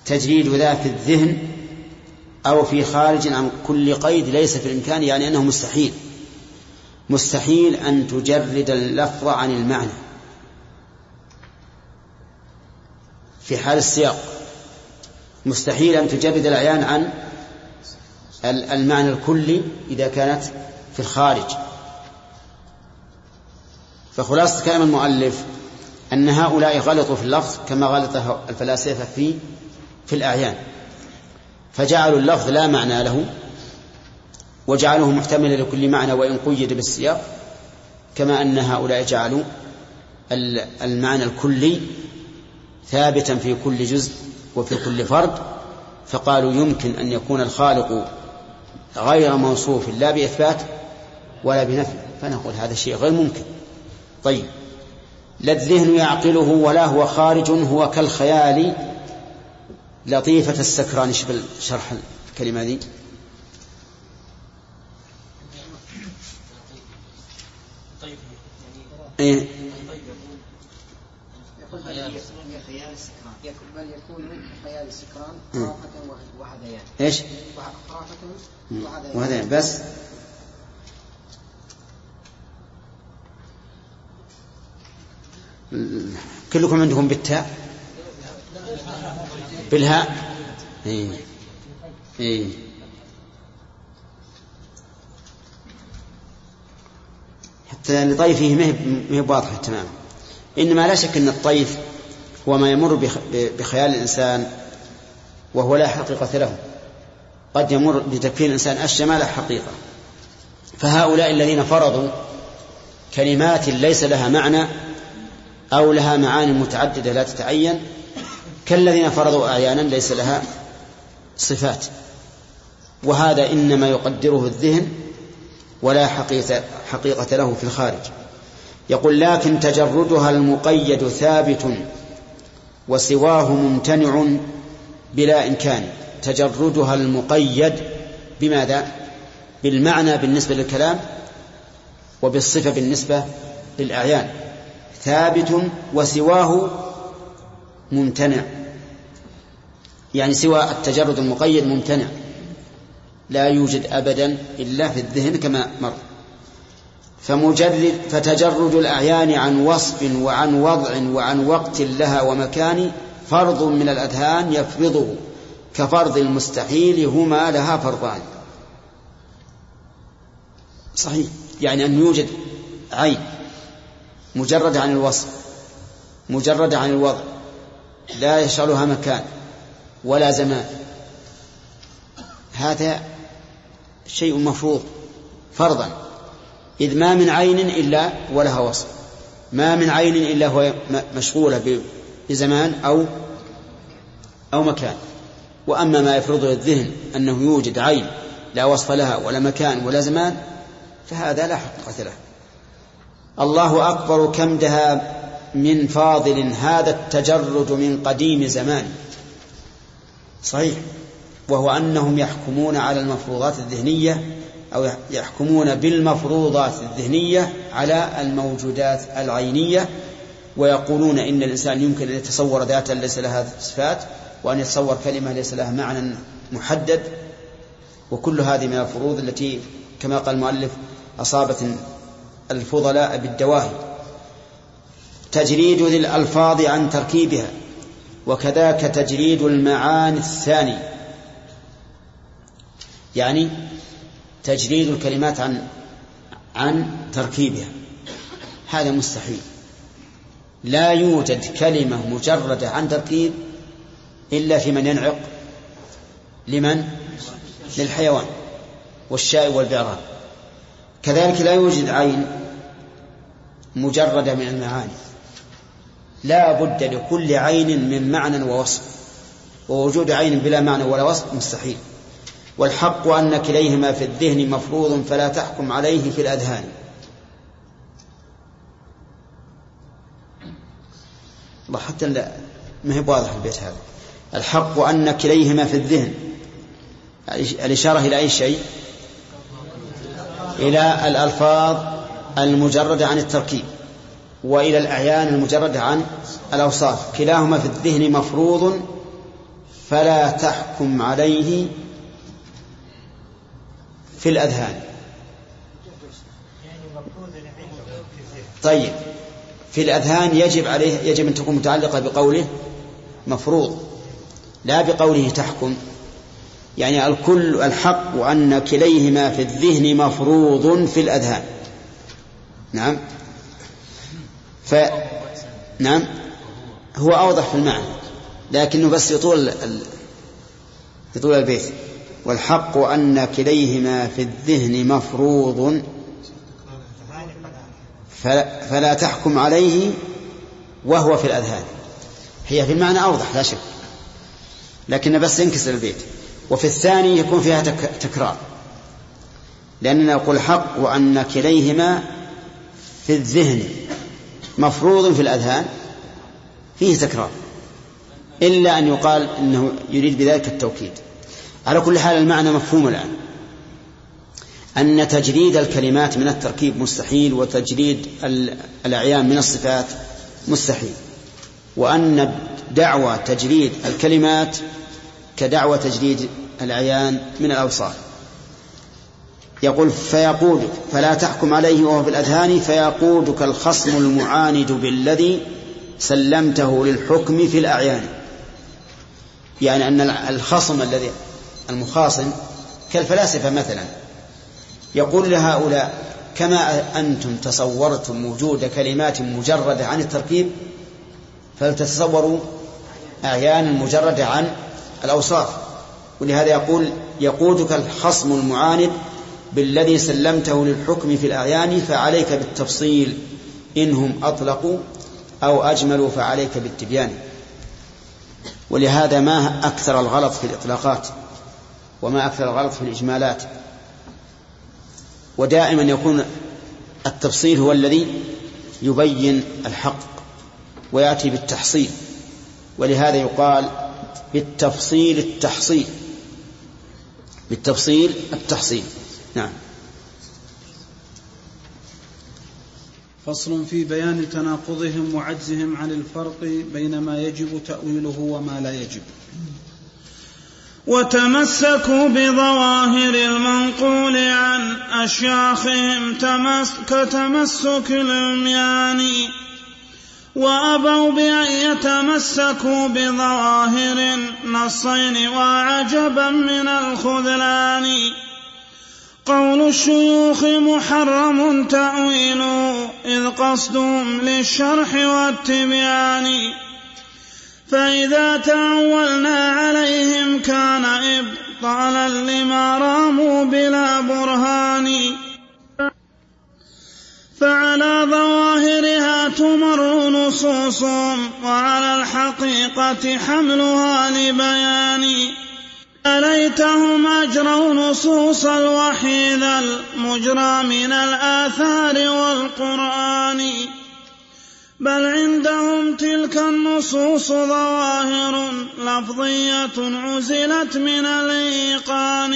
Speaker 1: تجريد ذا في الذهن أو في خارج عن كل قيد ليس في الإمكان يعني أنه مستحيل. مستحيل أن تجرد اللفظ عن المعنى. في حال السياق مستحيل أن تجرد الأعيان عن المعنى الكلي إذا كانت في الخارج. فخلاصة كلام المؤلف أن هؤلاء غلطوا في اللفظ كما غلط الفلاسفة في في الأعيان. فجعلوا اللفظ لا معنى له وجعلوه محتملا لكل معنى وإن قيد بالسياق كما أن هؤلاء جعلوا المعنى الكلي ثابتا في كل جزء وفي كل فرد فقالوا يمكن أن يكون الخالق غير موصوف لا بإثبات ولا بنفي فنقول هذا شيء غير ممكن. طيب لا الذهن يعقله ولا هو خارج هو كالخيال لطيفة السكران شبه شرح الكلمة دي؟ إيه؟ بل يكون خيال السكران؟ خرافة وهذيان إيش؟ خرافة وهذيان بس. كلكم عندكم بالتاء؟ بالهاء؟ إيه. إيه. لطيفه ما هي واضحة تماما. إنما لا شك أن الطيف هو ما يمر بخيال الإنسان وهو لا حقيقة له. قد يمر بتكفير الإنسان أشياء ما لا حقيقة. فهؤلاء الذين فرضوا كلمات ليس لها معنى أو لها معاني متعددة لا تتعين كالذين فرضوا أعيانا ليس لها صفات. وهذا إنما يقدره الذهن ولا حقيقة, حقيقة له في الخارج. يقول لكن تجردها المقيد ثابت وسواه ممتنع بلا إمكان. تجردها المقيد بماذا؟ بالمعنى بالنسبة للكلام وبالصفة بالنسبة للأعيان. ثابت وسواه ممتنع. يعني سوى التجرد المقيد ممتنع. لا يوجد أبدا إلا في الذهن كما مر. فمجرد فتجرد الأعيان عن وصف وعن وضع وعن وقت لها ومكان فرض من الأذهان يفرضه. كفرض المستحيل هما لها فرضان. صحيح. يعني أن يوجد عين مجرد عن الوصف مجرد عن الوضع لا يشغلها مكان ولا زمان. هذا شيء مفروض فرضا. إذ ما من عين إلا ولها وصف. ما من عين إلا هو مشغولة بزمان أو أو مكان. وأما ما يفرضه الذهن أنه يوجد عين لا وصف لها ولا مكان ولا زمان فهذا لا حقيقة له. الله أكبر كم دها من فاضل هذا التجرد من قديم زمان. صحيح. وهو أنهم يحكمون على المفروضات الذهنية أو يحكمون بالمفروضات الذهنية على الموجودات العينية ويقولون إن الإنسان يمكن أن يتصور ذاتا ليس لها صفات وأن يتصور كلمة ليس لها معنى محدد وكل هذه من الفروض التي كما قال المؤلف أصابت الفضلاء بالدواهي. تجريد ذي الألفاظ عن تركيبها وكذاك تجريد المعاني الثاني يعني تجريد الكلمات عن عن تركيبها. هذا مستحيل. لا يوجد كلمة مجردة عن تركيب إلا في من ينعق لمن؟ للحيوان والشاء والبعران كذلك لا يوجد عين مجردة من المعاني. لا بد لكل عين من معنى ووصف. ووجود عين بلا معنى ولا وصف مستحيل. والحق أن كليهما في الذهن مفروض فلا تحكم عليه في الأذهان. حتى ما هي واضح البيت هذا. الحق أن كليهما في الذهن. الإشارة إلى أي شيء؟ إلى الألفاظ المجردة عن التركيب وإلى الأعيان المجردة عن الأوصاف. كلاهما في الذهن مفروض فلا تحكم عليه في الأذهان. طيب. في الأذهان يجب عليه يجب أن تكون متعلقة بقوله مفروض لا بقوله تحكم. يعني الكل الحق أن كليهما في الذهن مفروض في الأذهان. نعم. ف نعم. هو أوضح في المعنى لكنه بس يطول ال... يطول البيت. والحق أن كليهما في الذهن مفروض. فلا تحكم عليه وهو في الأذهان. هي في المعنى أوضح لا شك. لكن بس ينكسر البيت. وفي الثاني يكون فيها تكرار. لأننا نقول حق وأن كليهما في الذهن مفروض في الأذهان فيه تكرار. إلا أن يقال أنه يريد بذلك التوكيد. على كل حال المعنى مفهوم الآن. أن تجريد الكلمات من التركيب مستحيل وتجريد الأعيان من الصفات مستحيل. وأن دعوى تجريد الكلمات كدعوى تجريد الأعيان من الأوصاف يقول فيقودك فلا تحكم عليه وهو في الأذهان فيقودك الخصم المعاند بالذي سلمته للحكم في الأعيان. يعني أن الخصم الذي المخاصم كالفلاسفة مثلا يقول لهؤلاء كما أنتم تصورتم وجود كلمات مجردة عن التركيب فلتتصوروا أعيانا مجردة عن الأوصاف. ولهذا يقول يقودك الخصم المعاند بالذي سلمته للحكم في الأعيان فعليك بالتفصيل إنهم أطلقوا أو أجملوا فعليك بالتبيان. ولهذا ما أكثر الغلط في الإطلاقات؟ وما أكثر الغلط في الإجمالات. ودائما يكون التفصيل هو الذي يبين الحق ويأتي بالتحصيل ولهذا يقال بالتفصيل التحصيل بالتفصيل التحصيل. نعم.
Speaker 5: فصل في بيان تناقضهم وعجزهم عن الفرق بين ما يجب تأويله وما لا يجب.
Speaker 3: وتمسكوا بظواهر المنقول عن أشياخهم تمس كتمسك العميان. وأبوا بأن يتمسكوا بظواهر النصين وعجبا من الخذلان. قول الشيوخ محرم تأويله إذ قصدهم للشرح والتبيان. فإذا تأولنا عليهم كان إبطالا لما راموا بلا برهان فعلى ظواهرها تمر نصوصهم وعلى الحقيقة حملها لبيان. أليتهم أجروا نصوص الوحي ذا المجرى من الآثار والقرآن؟ بل عندهم تلك النصوص ظواهر لفظية عزلت من الإيقان.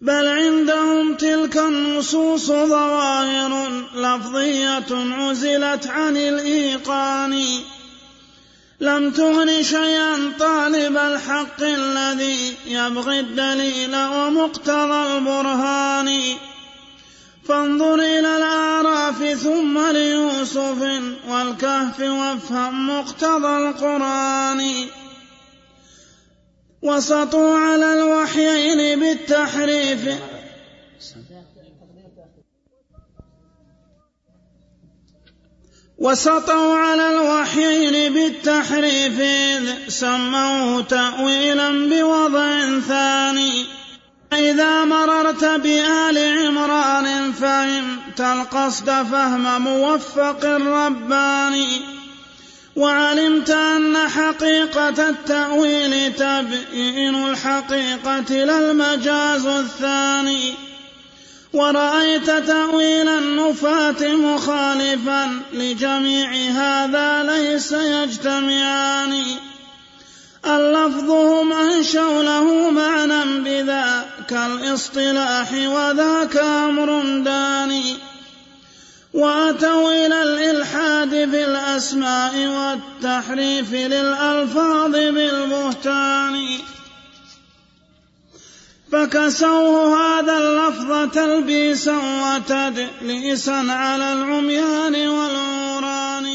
Speaker 3: بل عندهم تلك النصوص ظواهر لفظية عزلت عن الإيقان. لم تغن شيئا طالب الحق الذي يبغي الدليل ومقتضى البرهان. فانظر إلى الأعراف ثم ليوسف والكهف وافهم مقتضى القرآن. وسطوا على الوحيين بالتحريف. وسطوا على الوحيين بالتحريف إذ سموه تأويلا بوضع ثاني. إذا مررت بآل عمران فهمت القصد فهم موفق رباني وعلمت أن حقيقة التأويل تبيين الحقيقة لا المجاز الثاني. ورأيت تأويل النفاة مخالفا لجميع هذا ليس يجتمعان. اللفظ هم أنشوا له معنى بذاك الاصطلاح وذاك أمر داني. وأتوا إلى الإلحاد في الأسماء والتحريف للألفاظ بالبهتان. فكسوه هذا اللفظ تلبيسا وتدليسا على العميان والعوران